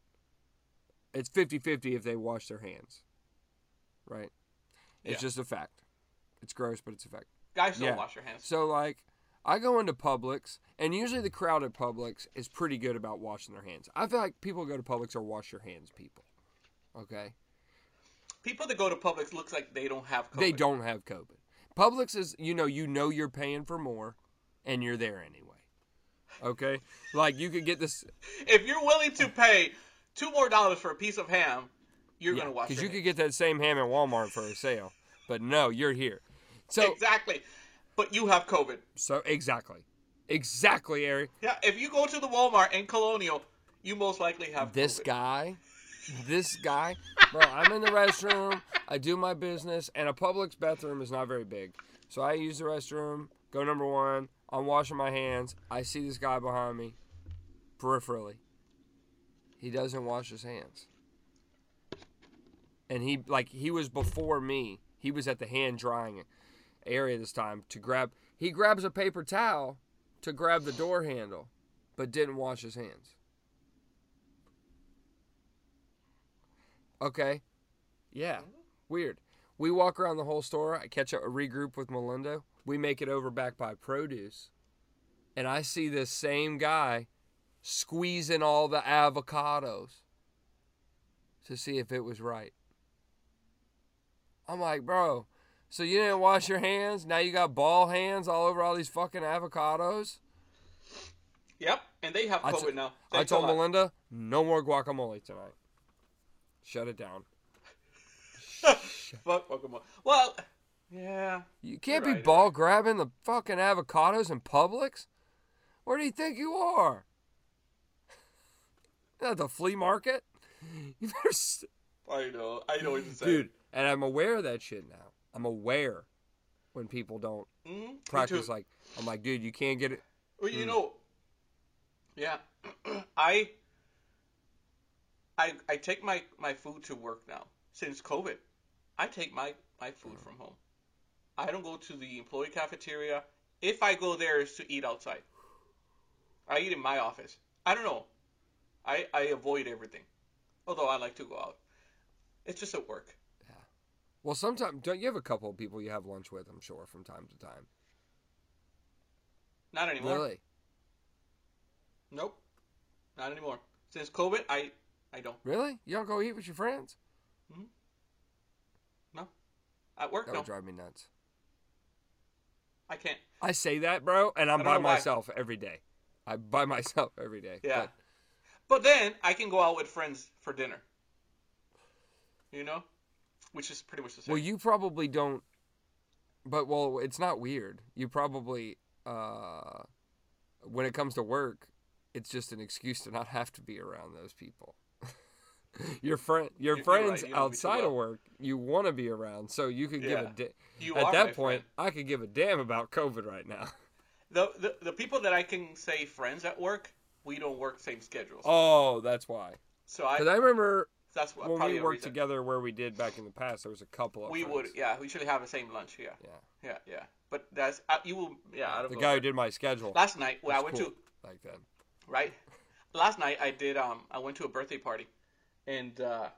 it's 50-50 if they wash their hands. Right? It's Yeah. just a fact. It's gross, but it's a fact. Guys don't Yeah. wash their hands. So like I go into Publix and usually the crowd at Publix is pretty good about washing their hands. I feel like people go to Publix are wash your hands people. Okay? People that go to Publix looks like they don't have COVID. They don't have COVID. Publix is you know you know you're paying for more and you're there anyway. Okay? Like you could get this If you're willing to pay two more dollars for a piece of ham, you're gonna wash. because you could get that same ham at Walmart for a sale. But no, you're here. So exactly. But you have COVID. So exactly, exactly, Eric. Yeah. If you go to the Walmart in Colonial, you most likely have This COVID. guy, this guy, bro. I'm in the restroom. I do my business, and a Publix bathroom is not very big, so I use the restroom. Go number one. I'm washing my hands. I see this guy behind me, peripherally. He doesn't wash his hands, and he like he was before me. He was at the hand drying area this time to grab. He grabs a paper towel to grab the door handle, but didn't wash his hands. Okay. Yeah. Weird. We walk around the whole store. I catch up a regroup with Melinda. We make it over back by produce. And I see this same guy squeezing all the avocados to see if it was right. I'm like, bro, so you didn't wash your hands? Now you got ball hands all over all these fucking avocados? Yep. And they have I COVID t- now. I told. Melinda, no more guacamole tonight. Shut it down. <laughs> Fuck Pokemon. Well, yeah. You can't be right, ball grabbing the fucking avocados in Publix. Where do you think you are? <laughs> At the flea market? <laughs> You better s- I know. I know what you're saying. Dude, and I'm aware of that shit now. I'm aware when people don't Mhm. Practice like I'm like, dude, you can't get it. Well, you Mm. know, yeah, <clears throat> I, I, I take my my food to work now since COVID. I take my my food Mm. from home. I don't go to the employee cafeteria. If I go there, it's to eat outside. I eat in my office. I don't know. I I avoid everything, although I like to go out. It's just at work. Yeah. Well, sometimes don't you have a couple of people you have lunch with? I'm sure from time to time. Not anymore. Really? Nope. Not anymore. Since COVID, I I don't. Really? You don't go eat with your friends? Mm-hmm. No. At work, That no. would drive me nuts. I can't. I say that, bro, and I'm by know why. myself every day. I by myself every day. Yeah. But But then I can go out with friends for dinner. You know? Which is pretty much the same. Well, you probably don't. But well, it's not weird. You probably, uh, when it comes to work, it's just an excuse to not have to be around those people. <laughs> your friend, your You're- you're friends right, you know me too outside of work, you want to be around, so you could give a da- you At that point, friend. I could give a damn about COVID right now. <laughs> The, the the people that I can say friends at work, we don't work same schedules. Oh, that's why. so I, Because I remember that's what, when probably we worked together where we did back in the past, there was a couple of We friends. would, yeah, we should have the same lunch. Yeah, Yeah. yeah, yeah. But that's uh, you will, yeah. I don't The guy who did my schedule last night. Well, I went cool to back then. right. Last night I did. Um, I went to a birthday party, and uh,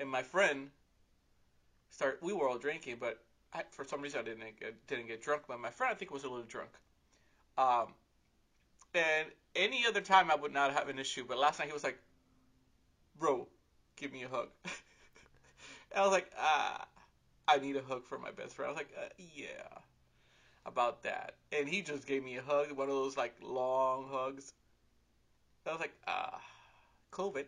and my friend start. We were all drinking, but I, for some reason I didn't get, didn't get drunk. But my friend I think was a little drunk. Um, and any other time I would not have an issue, but last night he was like, "Bro, give me a hug." <laughs> I was like, "Ah, I need a hug for my best friend." I was like, uh, "Yeah." About that, and he just gave me a hug, one of those like long hugs. I was like, ah, COVID.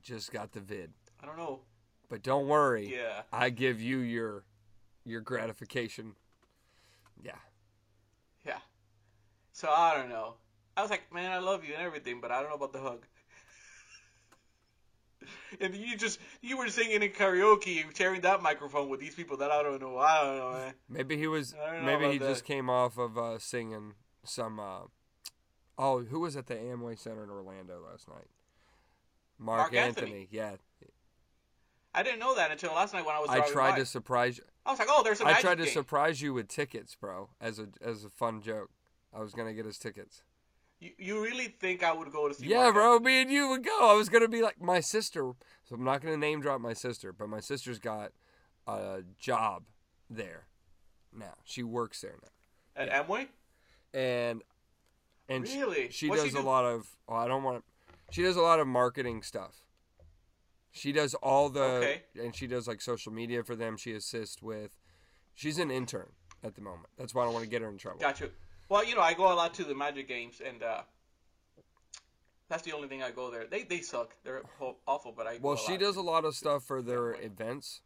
Just got the vid. I don't know. But don't worry. Yeah. I give you your your gratification. Yeah. Yeah. So I don't know. I was like, man, I love you and everything, but I don't know about the hug. <laughs> and you just you were singing in karaoke and sharing that microphone with these people that I don't know. I don't know, man. Maybe he was. I don't know Maybe he that. just came off of uh, singing some. Uh, oh, who was at the Amway Center in Orlando last night? Marc, Marc Anthony. Anthony. Yeah, I didn't know that until last night when I was I tried by. to surprise you. I was like, oh, there's a I tried to game. surprise you with tickets, bro, as a as a fun joke. I was gonna get his tickets. you, you really think I would go to see? Yeah, Marc bro. Anthony? Me and you would go. I was gonna be like my sister. So I'm not gonna name drop my sister, but my sister's got a job there now. She works there now, At Amway? and and she- Really? she, What's does she a lot of. Oh, I don't want. She does a lot of marketing stuff. She does all the Okay. and she does like social media for them. She assists with. She's an intern at the moment. That's why I don't want to get her in trouble. Got you. Well, you know, I go a lot to the Magic games, and uh, that's the only thing I go there. They they suck. They're awful, but I. Well, she does a lot of stuff for their events,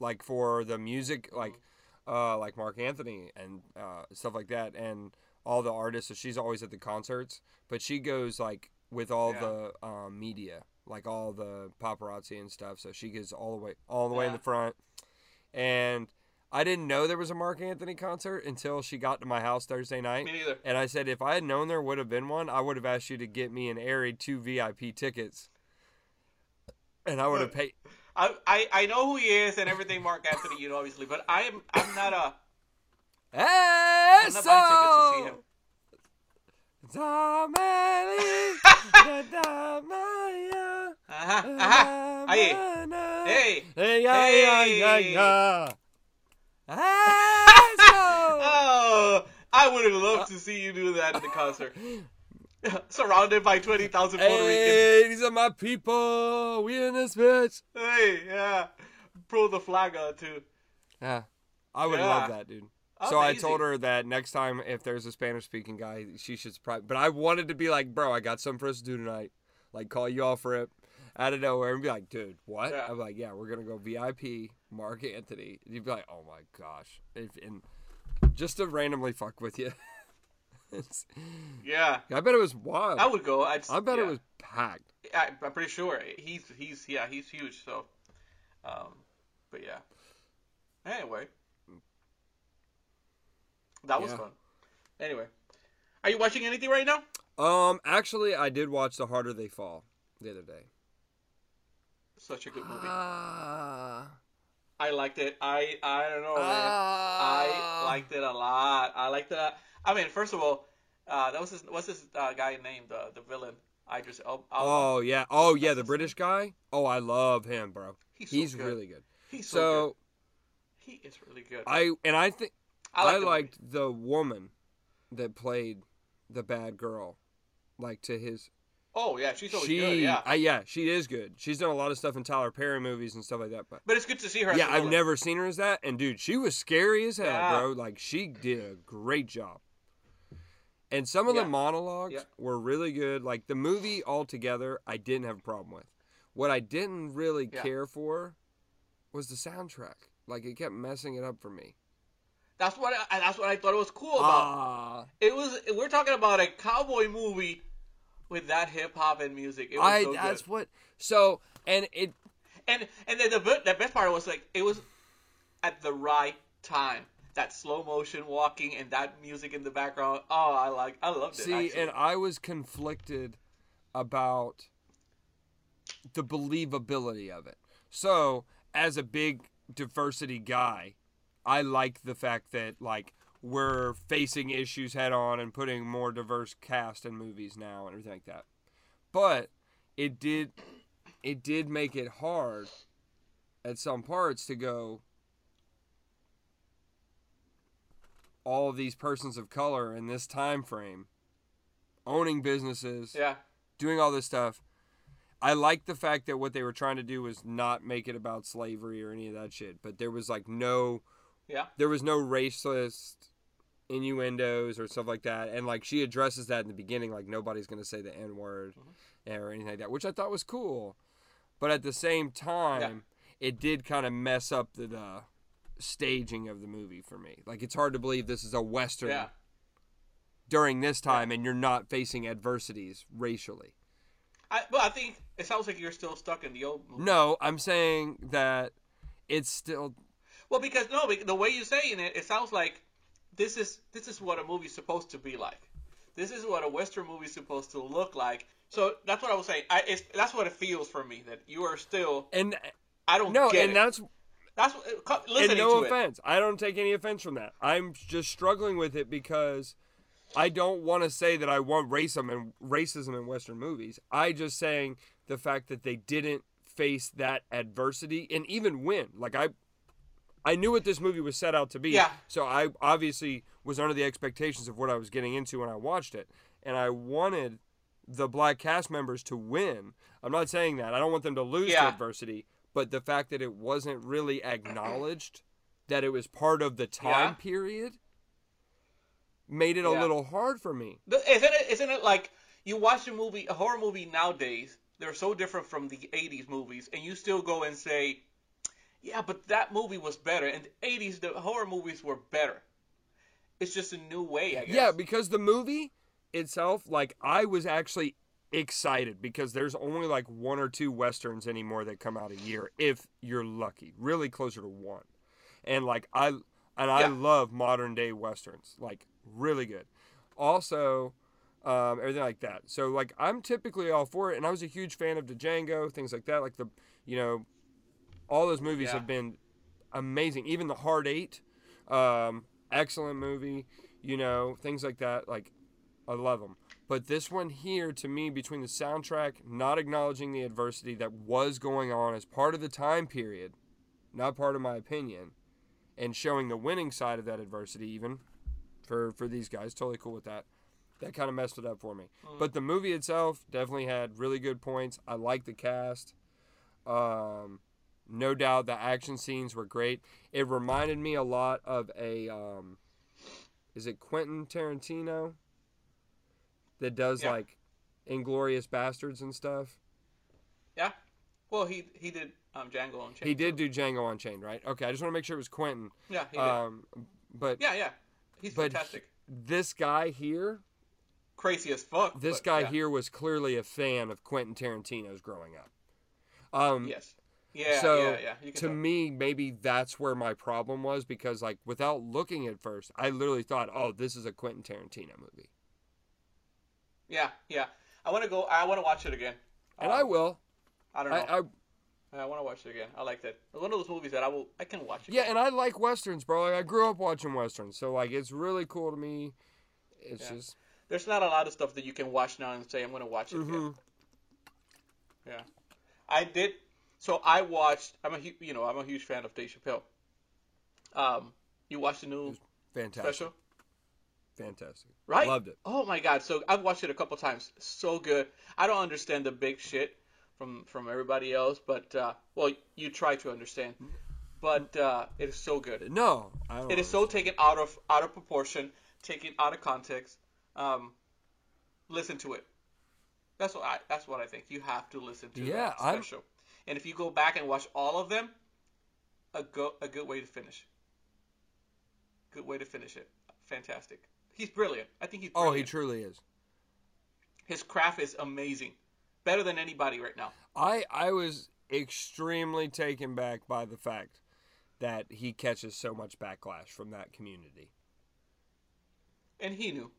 like for the music, like uh, like Marc Anthony and uh, stuff like that, and all the artists. So she's always at the concerts, but she goes like with all Yeah. the um, media, like all the paparazzi and stuff. So she goes all the way, all the way in the front. And I didn't know there was a Marc Anthony concert until she got to my house Thursday night. Me neither. And I said, if I had known there would have been one, I would have asked you to get me and Ari two VIP tickets. And I would have paid. I, I I know who he is and everything, Marc Anthony, you know, obviously, but I am I'm not a Hey, I'm not buying tickets to see him. Uh-huh, uh-huh. Ahí. Hey. Hey, yeah, Hey. yeah. <laughs> Oh, I would have loved to see you do that at the concert. <laughs> Surrounded by twenty thousand Puerto Ricans. Hey, these are my people. We in this bitch. Hey, yeah. Pull the flag out too. Yeah, I would Yeah. love that, dude. So I told her that next time if there's a Spanish speaking guy, she should surprise. But I wanted to be like, bro, I got something for us to do tonight. Like call you off it out of nowhere and be like, dude, what? Yeah. I'm like, yeah, we're gonna go VIP, Marc Anthony. And you'd be like, oh my gosh, if, and just to randomly fuck with you. <laughs> Yeah, I bet it was wild. I would go. I'd, I bet yeah. it was packed. I, I'm pretty sure he's he's yeah he's huge. So, um, but yeah. Anyway, that was Yeah. fun. Anyway, are you watching anything right now? Um, actually, I did watch The Harder They Fall the other day. Such a good movie. Ah. I liked it. I I don't know, man. Ah. I liked it a lot. I liked it. a- I mean, first of all, uh, that was his. What's this uh, guy named? Uh, the villain. I just. Oh, Oh yeah. Oh yeah. The British guy. Oh, I love him, bro. He's so He's good. really good. He's so, So good. He is really good. I and I think I, like the liked the woman that played the bad girl, like to his. Oh yeah, she's always she. good. Yeah. I, yeah. She is good. She's done a lot of stuff in Tyler Perry movies and stuff like that. But but it's good to see her. as yeah, I've never seen her as that. And dude, she was scary as hell, Yeah. bro. Like she did a great job. And some of Yeah. the monologues Yeah. were really good. Like the movie altogether, I didn't have a problem with. What I didn't really care for was the soundtrack. Like it kept messing it up for me. That's what. I, that's what I thought it was cool about. Ah, It was. We're talking about a cowboy movie with that hip hop and music. It was I so that's good. what. So and it And and then the the best part was like it was at the right time. That slow motion walking and that music in the background. Oh, I like. I loved it. see, actually. and I was conflicted about the believability of it. So as a big diversity guy, I like the fact that like we're facing issues head on and putting more diverse cast in movies now and everything like that. But it did it did make it hard at some parts to go all of these persons of color in this time frame owning businesses yeah. doing all this stuff. I like the fact that what they were trying to do was not make it about slavery or any of that shit, but there was like no Yeah. there was no racist innuendos or stuff like that and like she addresses that in the beginning like nobody's going to say the n word mm-hmm. or anything like that, which I thought was cool. But at the same time, it did kind of mess up the, the staging of the movie for me. Like it's hard to believe this is a western Yeah. during this time and you're not facing adversities racially. I, but I think it sounds like you're still stuck in the old movie. No, I'm saying that it's still Well, because no, the way you're saying it, it sounds like this is this is what a movie's supposed to be like. This is what a western movie's supposed to look like. So that's what I was saying. I, it's, that's what it feels for me that you are still. and I don't no, and it. that's that's uh, what, listening and no to it. offense. I don't take any offense from that. I'm just struggling with it because I don't want to say that I want racism and racism in Western movies. I just saying the fact that they didn't face that adversity and even win. Like I, I knew what this movie was set out to be. Yeah. So I obviously was under the expectations of what I was getting into when I watched it, and I wanted the black cast members to win. I'm not saying that. I don't want them to lose to adversity, but the fact that it wasn't really acknowledged that it was part of the time Yeah. period made it a little hard for me. Isn't it? Isn't it like you watch a movie, a horror movie nowadays? They're so different from the '80s movies, and you still go and say, "Yeah, but that movie was better." In the '80s, the horror movies were better. It's just a new way, I guess. Yeah, because the movie itself, like I was actually excited because there's only like one or two westerns anymore that come out a year if you're lucky. Really closer to one. And like I and I Yeah. love modern day westerns. Like really good. Also um, everything like that. So like I'm typically all for it and I was a huge fan of the Django, things like that. Like the you know all those movies Yeah. have been amazing. Even the Hard Eight, um, excellent movie. You know things like that. Like I love them. But this one here, to me, between the soundtrack, not acknowledging the adversity that was going on as part of the time period, not part of my opinion, and showing the winning side of that adversity, even for for these guys, totally cool with that. That kind of messed it up for me. But the movie itself definitely had really good points. I like the cast. Um, no doubt the action scenes were great. It reminded me a lot of a um, is it Quentin Tarantino that does Yeah. like Inglourious Basterds and stuff. Yeah. Well, he he did um, Django Unchained. He did do Django Unchained, right? Okay, I just want to make sure it was Quentin. Yeah, he did. Um, but yeah, yeah. He's fantastic. this guy here, Crazy as fuck. this but guy yeah. here was clearly a fan of Quentin Tarantino's growing up. Um, Yes. Yeah. so yeah. Yeah. To tell. me, maybe that's where my problem was because, like, without looking at first, I literally thought, "Oh, this is a Quentin Tarantino movie," Yeah. Yeah. I want to go. I want to watch it again. and Um, I will. I don't know. I, I I, want to watch it again. I like that. It's one of those movies that I will. I can watch. yeah, and I like westerns, bro. Like, I grew up watching westerns, so like, it's really cool to me. It's Yeah. just There's not a lot of stuff that you can watch now and say I'm going to watch it again. mhm. Yeah. I did. So I watched. I'm a you know I'm a huge fan of Dave Chappelle. Um, you watched the new fantastic, special, fantastic. right? Loved it. Oh my god! So I've watched it a couple times. So good. I don't understand the big shit from from everybody else, but uh, well, you try to understand. But uh, it is so good. No, I don't It is so taken out of out of proportion, taken out of context. Um, listen to it. That's what I. That's what I think. You have to listen to Yeah, that I'm- special. And if you go back and watch all of them, a go a good way to finish. Good way to finish it. Fantastic. He's brilliant. I think he's. Oh, he truly is. His craft is amazing. Better than anybody right now. I I was extremely taken back by the fact that he catches so much backlash from that community. and he knew,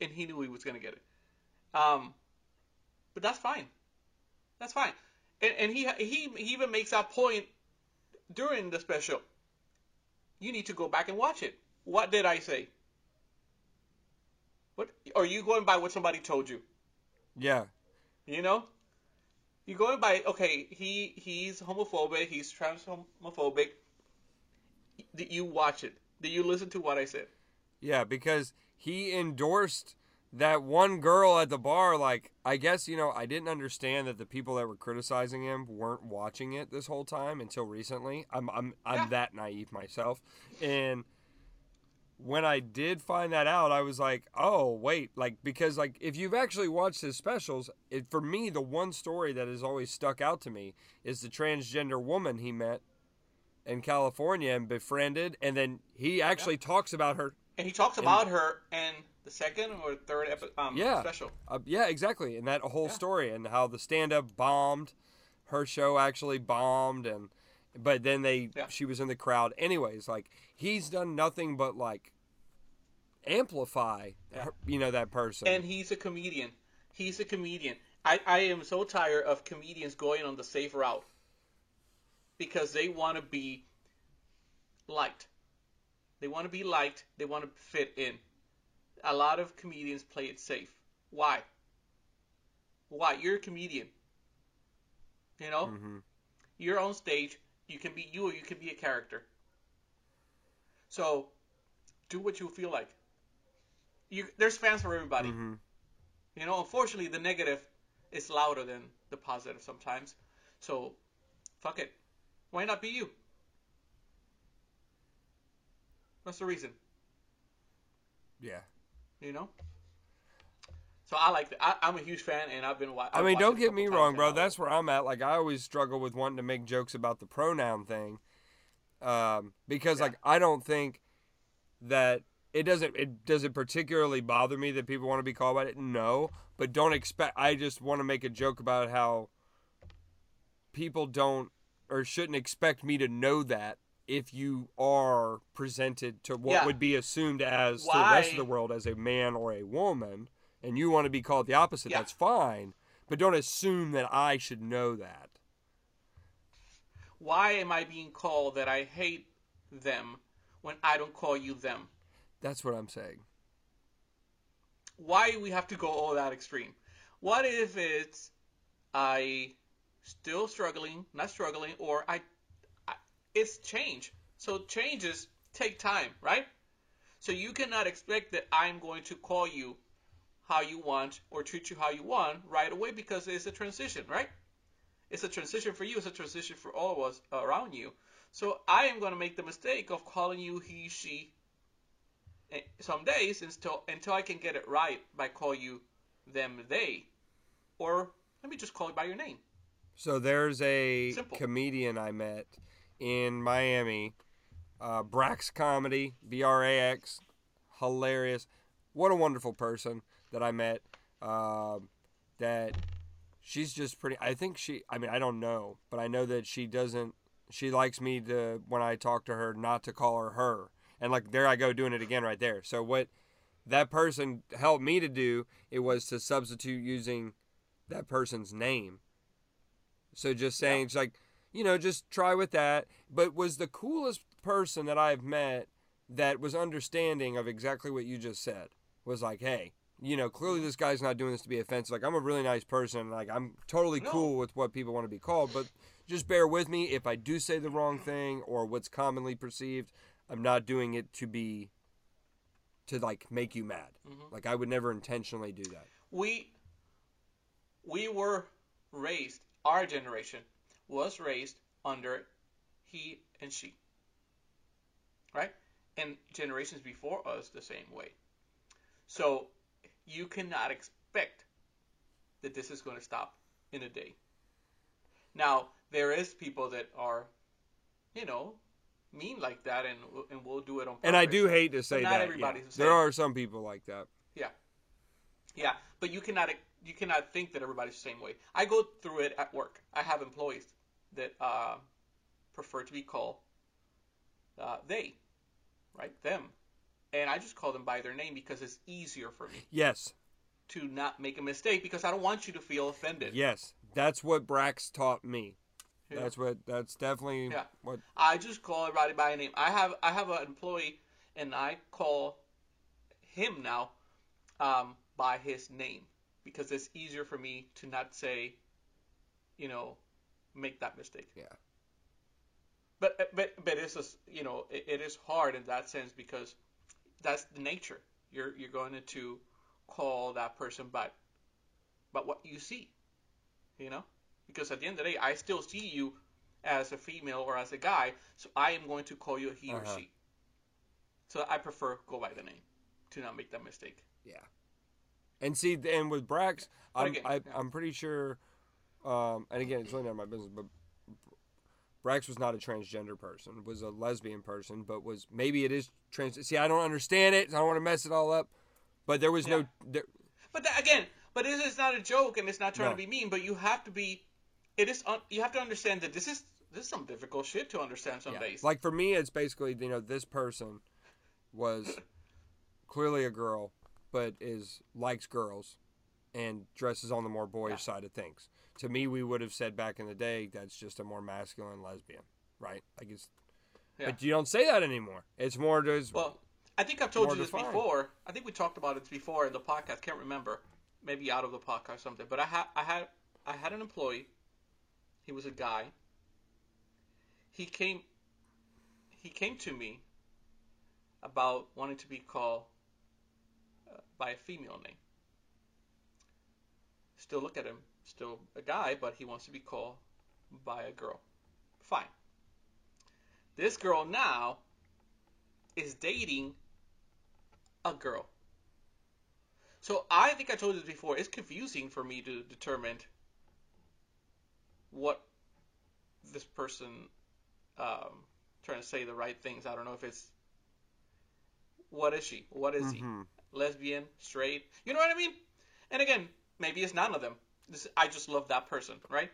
and he knew he was gonna get it. Um, but that's fine. That's fine. And, and he he he even makes that point during the special. You need to go back and watch it. What did I say? What are you going by what somebody told you? Yeah, You know, you're going by okay. He he's homophobic. He's trans homophobic. Did you watch it? Did you listen to what I said? yeah, because he endorsed that one girl at the bar. Like, I guess you know, I didn't understand that the people that were criticizing him weren't watching it this whole time until recently. I'm I'm I'm Yeah. that naive myself, and when I did find that out, I was like, oh wait, like because like if you've actually watched his specials, it, for me the one story that has always stuck out to me is the transgender woman he met in California and befriended, and then he actually talks about her. And he talks about her in the second or third epi- um, Yeah. special. Uh, yeah, exactly, and that whole Yeah. story and how the stand-up bombed, her show actually bombed, and but then they Yeah. she was in the crowd. Anyways, like he's done nothing but like amplify, Yeah. her, you know, that person. And he's a comedian. He's a comedian. I, I am so tired of comedians going on the safe route because they want to be liked. They want to be liked. They want to fit in. A lot of comedians play it safe. Why? Why? You're a comedian. You know, Mhm. you're on stage. You can be you or you can be a character. So, do what you feel like. You, there's fans for everybody. Mhm. You know, unfortunately, the negative is louder than the positive sometimes. So, fuck it. Why not be you? That's the reason, Yeah. You know. So I like that. I, I'm a huge fan, and I've been. wa- I mean, don't get me wrong, bro. That's where I'm at. Like, I always struggle with wanting to make jokes about the pronoun thing, um, because Yeah. like I don't think that it doesn't it doesn't particularly bother me that people want to be called by it. No, but don't expect. I just want to make a joke about how people don't or shouldn't expect me to know that if you are presented to what Yeah. would be assumed as to the rest of the world as a man or a woman and you want to be called the opposite Yeah. that's fine but don't assume that i should know that Why am I being called that I hate them when I don't call you them? that's what i'm saying why do we have to go all that extreme? What if it's I still struggling, not struggling, or I, It's change. So changes take time, right? So you cannot expect that I'm going to call you how you want or treat you how you want right away because it's a transition, right? It's a transition for you. It's a transition for all of us around you. So I am going to make the mistake of calling you he, she, eh, some days until until I can get it right by call you them they, or let me just call you by your name. so there's a Simple. comedian i met in miami. Uh, brax comedy b-r-a-x hilarious. What a wonderful person that i met um, that she's just pretty i think she i mean i don't know but i know that she doesn't she likes me to when i talk to her not to call her her. And like there i go doing it again right there. So what that person helped me to do it was to substitute using that person's name. So just saying it's like you know just try with that but was the coolest person that i've met that was understanding of exactly what you just said was like hey you know clearly this guy's not doing this to be offensive like i'm a really nice person like i'm totally No. cool with what people want to be called but just bear with me if i do say the wrong thing or what's commonly perceived i'm not doing it to be to like make you mad Mhm. like i would never intentionally do that We we were raised. Our generation was raised under he and she, right? And generations before us the same way. So you cannot expect that this is going to stop in a day. Now there is people that are, you know, mean like that, and and will do it on purpose. and i do hate to say that yeah. everybody's the there are some people like that Yeah. Yeah, but you cannot you cannot think that everybody's the same way. I go through it at work. I have employees that uh, prefer to be called uh, they, right? Them, and I just call them by their name because it's easier for me yes to not make a mistake because I don't want you to feel offended. Yes, that's what Brax taught me. Know? That's what. That's definitely Yeah. what. I just call everybody by name. I have I have an employee, and I call him now um, by his name because it's easier for me to not say, you know, make that mistake. Yeah. But but but it's just you know it, it is hard in that sense because that's the nature. You're you're going to call that person by by what you see, you know, because at the end of the day, I still see you as a female or as a guy, so I am going to call you he or Uh-huh. she. So I prefer go by the name to not make that mistake. Yeah. And see, and with Brax, I'm again, I, yeah. I'm pretty sure. Um, and again, it's really not my business, but Brax was not a transgender person. Was a lesbian person, but was maybe it is trans. See, I don't understand it. I don't want to mess it all up. But there was Yeah. no. There, But that, again, but it is not a joke, and it's not trying No. to be mean. But you have to be. It is. Un, you have to understand that this is this is some difficult shit to understand some yeah. days. Like for me, it's basically you know this person was <laughs> clearly a girl, but is likes girls, and dresses on the more boyish Yeah. side of things. To me, we would have said back in the day that's just a more masculine lesbian, right? Like it's. Yeah. But you don't say that anymore. It's more just Well, I think I've told you this defined. before. I think we talked about it before in the podcast. Can't remember. Maybe out of the podcast or something. But I had I had I had an employee. He was a guy. He came. He came to me about wanting to be called uh, by a female name. Still look at him, still a guy, but he wants to be called by a girl. Fine. This girl now is dating a girl. So I think I told you this before. It's confusing for me to determine what this person um, trying to say the right things. I don't know if it's what is she? What is he? Mhm. Lesbian, straight? You know what I mean? And again, maybe it's none of them. This, I just love that person, right?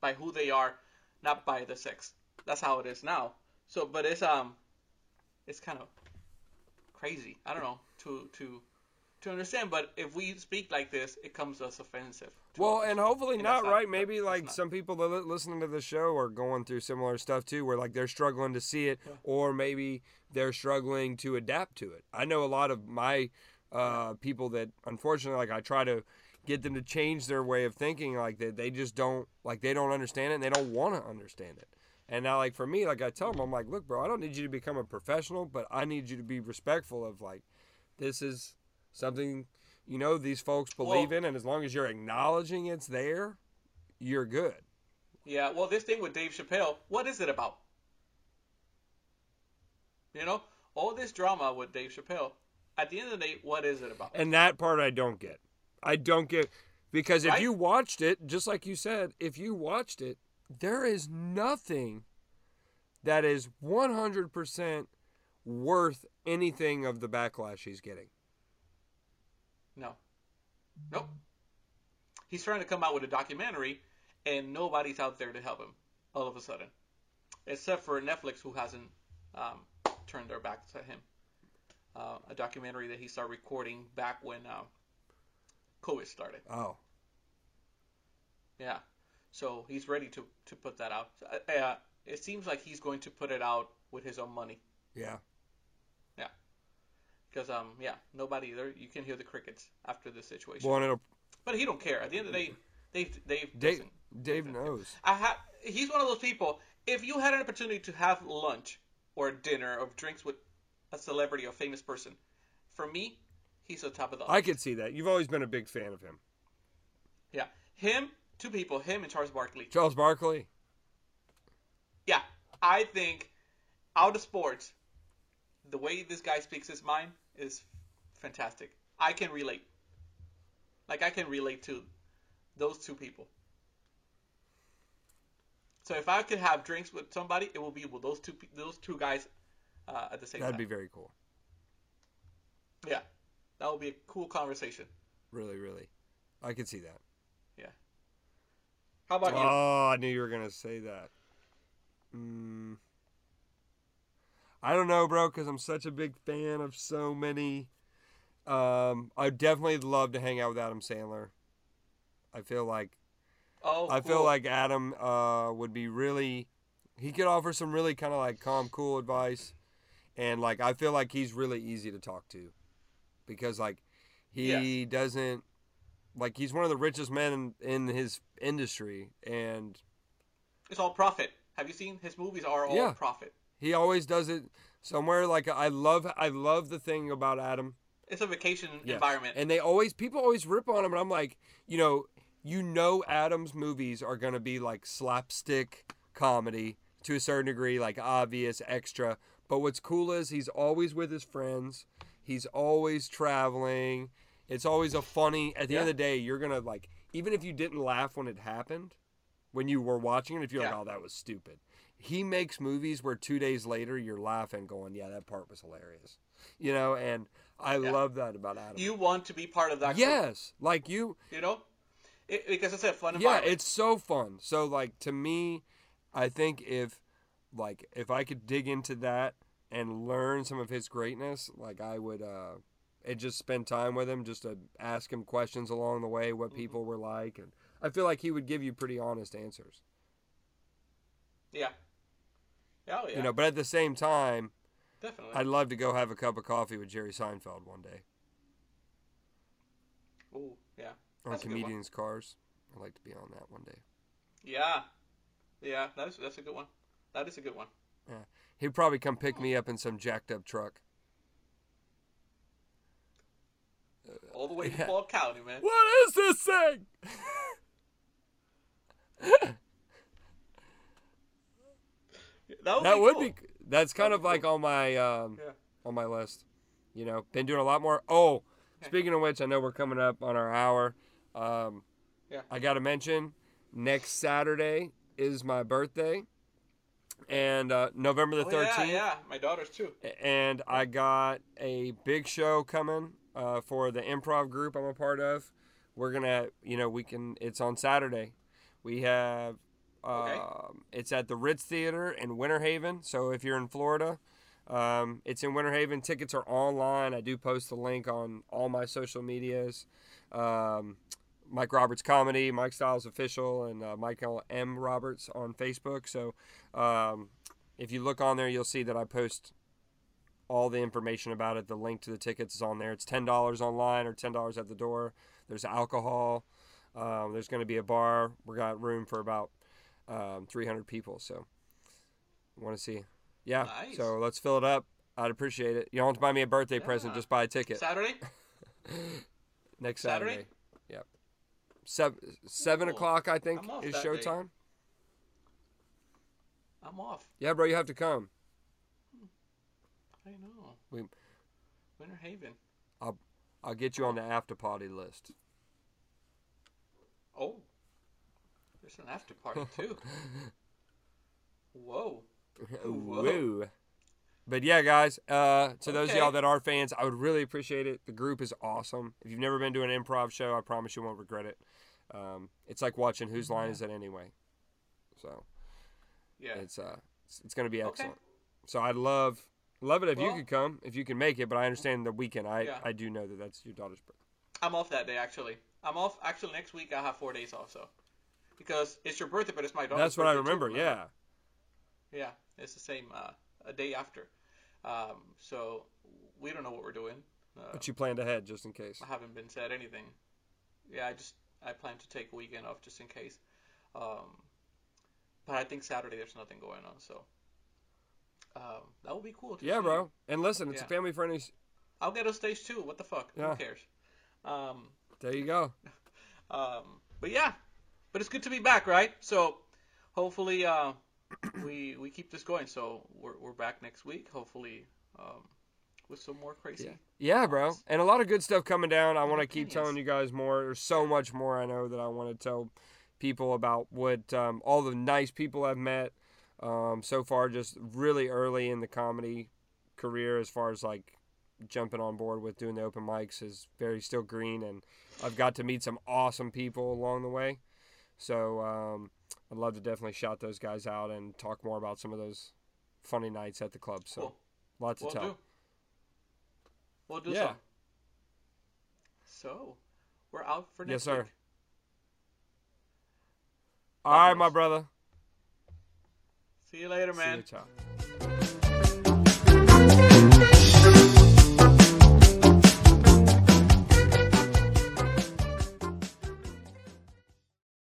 By who they are, not by the sex. That's how it is now. So, but it's um, it's kind of crazy. I don't know to to to understand. But if we speak like this, it comes as offensive. Well, others. and hopefully And not, right? Maybe like some people that li- listening to the show are going through similar stuff too, where like they're struggling to see it, or maybe they're struggling to adapt to it. I know a lot of my uh, people that unfortunately, like I try to get them to change their way of thinking, like they they just don't like they don't understand it, and they don't want to understand it. And now, like for me, like I tell them, I'm like, look, bro, I don't need you to become a professional, but I need you to be respectful of like, this is something you know these folks believe Well- in, and as long as you're acknowledging it's there, you're good. Yeah, well, this thing with Dave Chappelle, what is it about? You know, all this drama with Dave Chappelle. At the end of the day, what is it about? And that part I don't get. I don't get because if Right? you watched it, just like you said, if you watched it, there is nothing that is 100% worth anything of the backlash he's getting. No. Nope. He's trying to come out with a documentary, and nobody's out there to help him. All of a sudden, except for Netflix, who hasn't um, turned their back to him. Uh, a documentary that he started recording back when uh, COVID started. Oh, Yeah. So he's ready to, to put that out. Uh, it seems like he's going to put it out with his own money. yeah. Yeah. Because um yeah, nobody there. You can hear the crickets after this situation. Well, but he don't care. At the end of the day, Dave Dave Dave, doesn't. Dave knows. I ha- he's one of those people. If you had an opportunity to have lunch or dinner or drinks with a celebrity or famous person, for me, he's on top of the. I could see that. You've always been a big fan of him. yeah, him, two people, him and Charles Barkley. Charles Barkley. Yeah, I think out of sports, the way this guy speaks his mind is fantastic. I can relate. Like I can relate to those two people. So if I could have drinks with somebody, it will be with those two those two guys uh, at the same time. That'd be very cool. yeah, that would be a cool conversation. Really, really. I could see that. Yeah. How about you? Oh, I knew you were gonna say that. Mm. I don't know, bro, because I'm such a big fan of so many. Um, I definitely love to hang out with Adam Sandler. I feel like Oh, I feel like Adam uh, would be really. He could offer some really kind of like calm, cool advice, and like I feel like he's really easy to talk to, because like he doesn't like he's one of the richest men in, in his industry, and it's all profit. Have you seen his movies? Are all Yeah. profit. he always does it somewhere like I love I love the thing about Adam It's a vacation Yes. environment. And they always people always rip on him, and I'm like, you know, you know, Adam's movies are gonna be like slapstick comedy to a certain degree, like obvious extra, But what's cool is he's always with his friends. He's always traveling. It's always a funny. At the end of the day, you're gonna like even if you didn't laugh when it happened, when you were watching it, if you're Yeah. like, "Oh, that was stupid," he makes movies where two days later you're laughing, going, "Yeah, that part was hilarious," you know. And I Yeah. love that about Adam. You want to be part of that. group, yes, like you. you know, it, because it's a fun Yeah, it's so fun. So like to me, I think if like if I could dig into that and learn some of his greatness, like I would uh and just spend time with him just to ask him questions along the way what people were like and I feel like he would give you pretty honest answers. yeah. Oh yeah. You know, but at the same time, definitely. I'd love to go have a cup of coffee with Jerry Seinfeld one day Ooh, yeah. on That's one. comedians cars. I'd like to be on that one day. Yeah. Yeah, that's that's a good one. That is a good one. He'd probably come pick me up in some jacked up truck. All the way to Yeah. Fall County, man. What is this thing? That would that be would cool. be that's kind That'd of like cool. on my um Yeah. on my list you know been doing a lot more oh speaking of which i know we're coming up on our hour um Yeah. i gotta mention next saturday is my birthday and uh november the thirteenth. Oh, 13th yeah, yeah. My daughters too. and i got a big show coming uh, for the improv group i'm a part of we're gonna you know we can it's on saturday we have Okay. um, it's at the Ritz Theater in Winter Haven. So if you're in Florida, um, it's in Winter Haven. Tickets are online. I do post the link on all my social medias. Um, Mike Roberts Comedy, Mike Styles Official, and uh, Michael M. Roberts on Facebook. So um, if you look on there, you'll see that I post all the information about it. The link to the tickets is on there. It's ten dollars online or ten dollars at the door. There's alcohol. Um, there's going to be a bar. We got room for about um, 300 people. So want to see. Yeah. Nice. So let's fill it up. I'd appreciate it. You don't have to buy me a birthday present. Just buy a ticket Saturday? <laughs> next Saturday? Saturday. Seven seven Cool. o'clock I think is day. showtime. I'm off. Yeah, bro, you have to come. I know. We- Winter Haven. I'll I'll get you on the after party list. Oh. There's an after party too. <laughs> Whoa. Whoa. Woo. But yeah, guys, uh, to those of y'all that are fans, I would really appreciate it. The group is awesome. If you've never been to an improv show, I promise you won't regret it. Um, it's like watching Whose Line Is It Anyway? So Yeah. it's uh, it's, it's going to be Okay. excellent. So I'd love love it if you could come, if you can make it. But I understand the weekend. I Yeah. I do know that that's your daughter's birthday. I'm off that day actually. I'm off actually next week I have four days off so because it's your birthday but it's my daughter's birthday. That's what I birthday, too, remember. Yeah. Yeah, it's the same uh, a day after. Um, so we don't know what we're doing. Uh, But you planned ahead just in case. I haven't been said anything. Yeah, I just I plan to take a weekend off just in case. Um, but I think Saturday there's nothing going on, so um, that would be cool. To Yeah, see. bro. And listen, it's a family friendly. I'll get a stage too. What the fuck? Yeah. Who cares? Um, There you go. <laughs> um, but yeah, but it's good to be back, right? So hopefully uh, we we keep this going. So we're we're back next week. Hopefully um, with some more crazy. Yeah. Yeah, bro. And a lot of good stuff coming down. I want to keep telling you guys more. There's so much more I know that I want to tell people about what um, all the nice people I've met um, so far, just really early in the comedy career, as far as like jumping on board with doing the open mics, is very still green. And I've got to meet some awesome people along the way. So um, I'd love to definitely shout those guys out and talk more about some of those funny nights at the club. So Cool. lots to We'll tell. do. We'll do Yeah. so. So we're out for Yes, sir. week. All right, my brother. See you later, See man.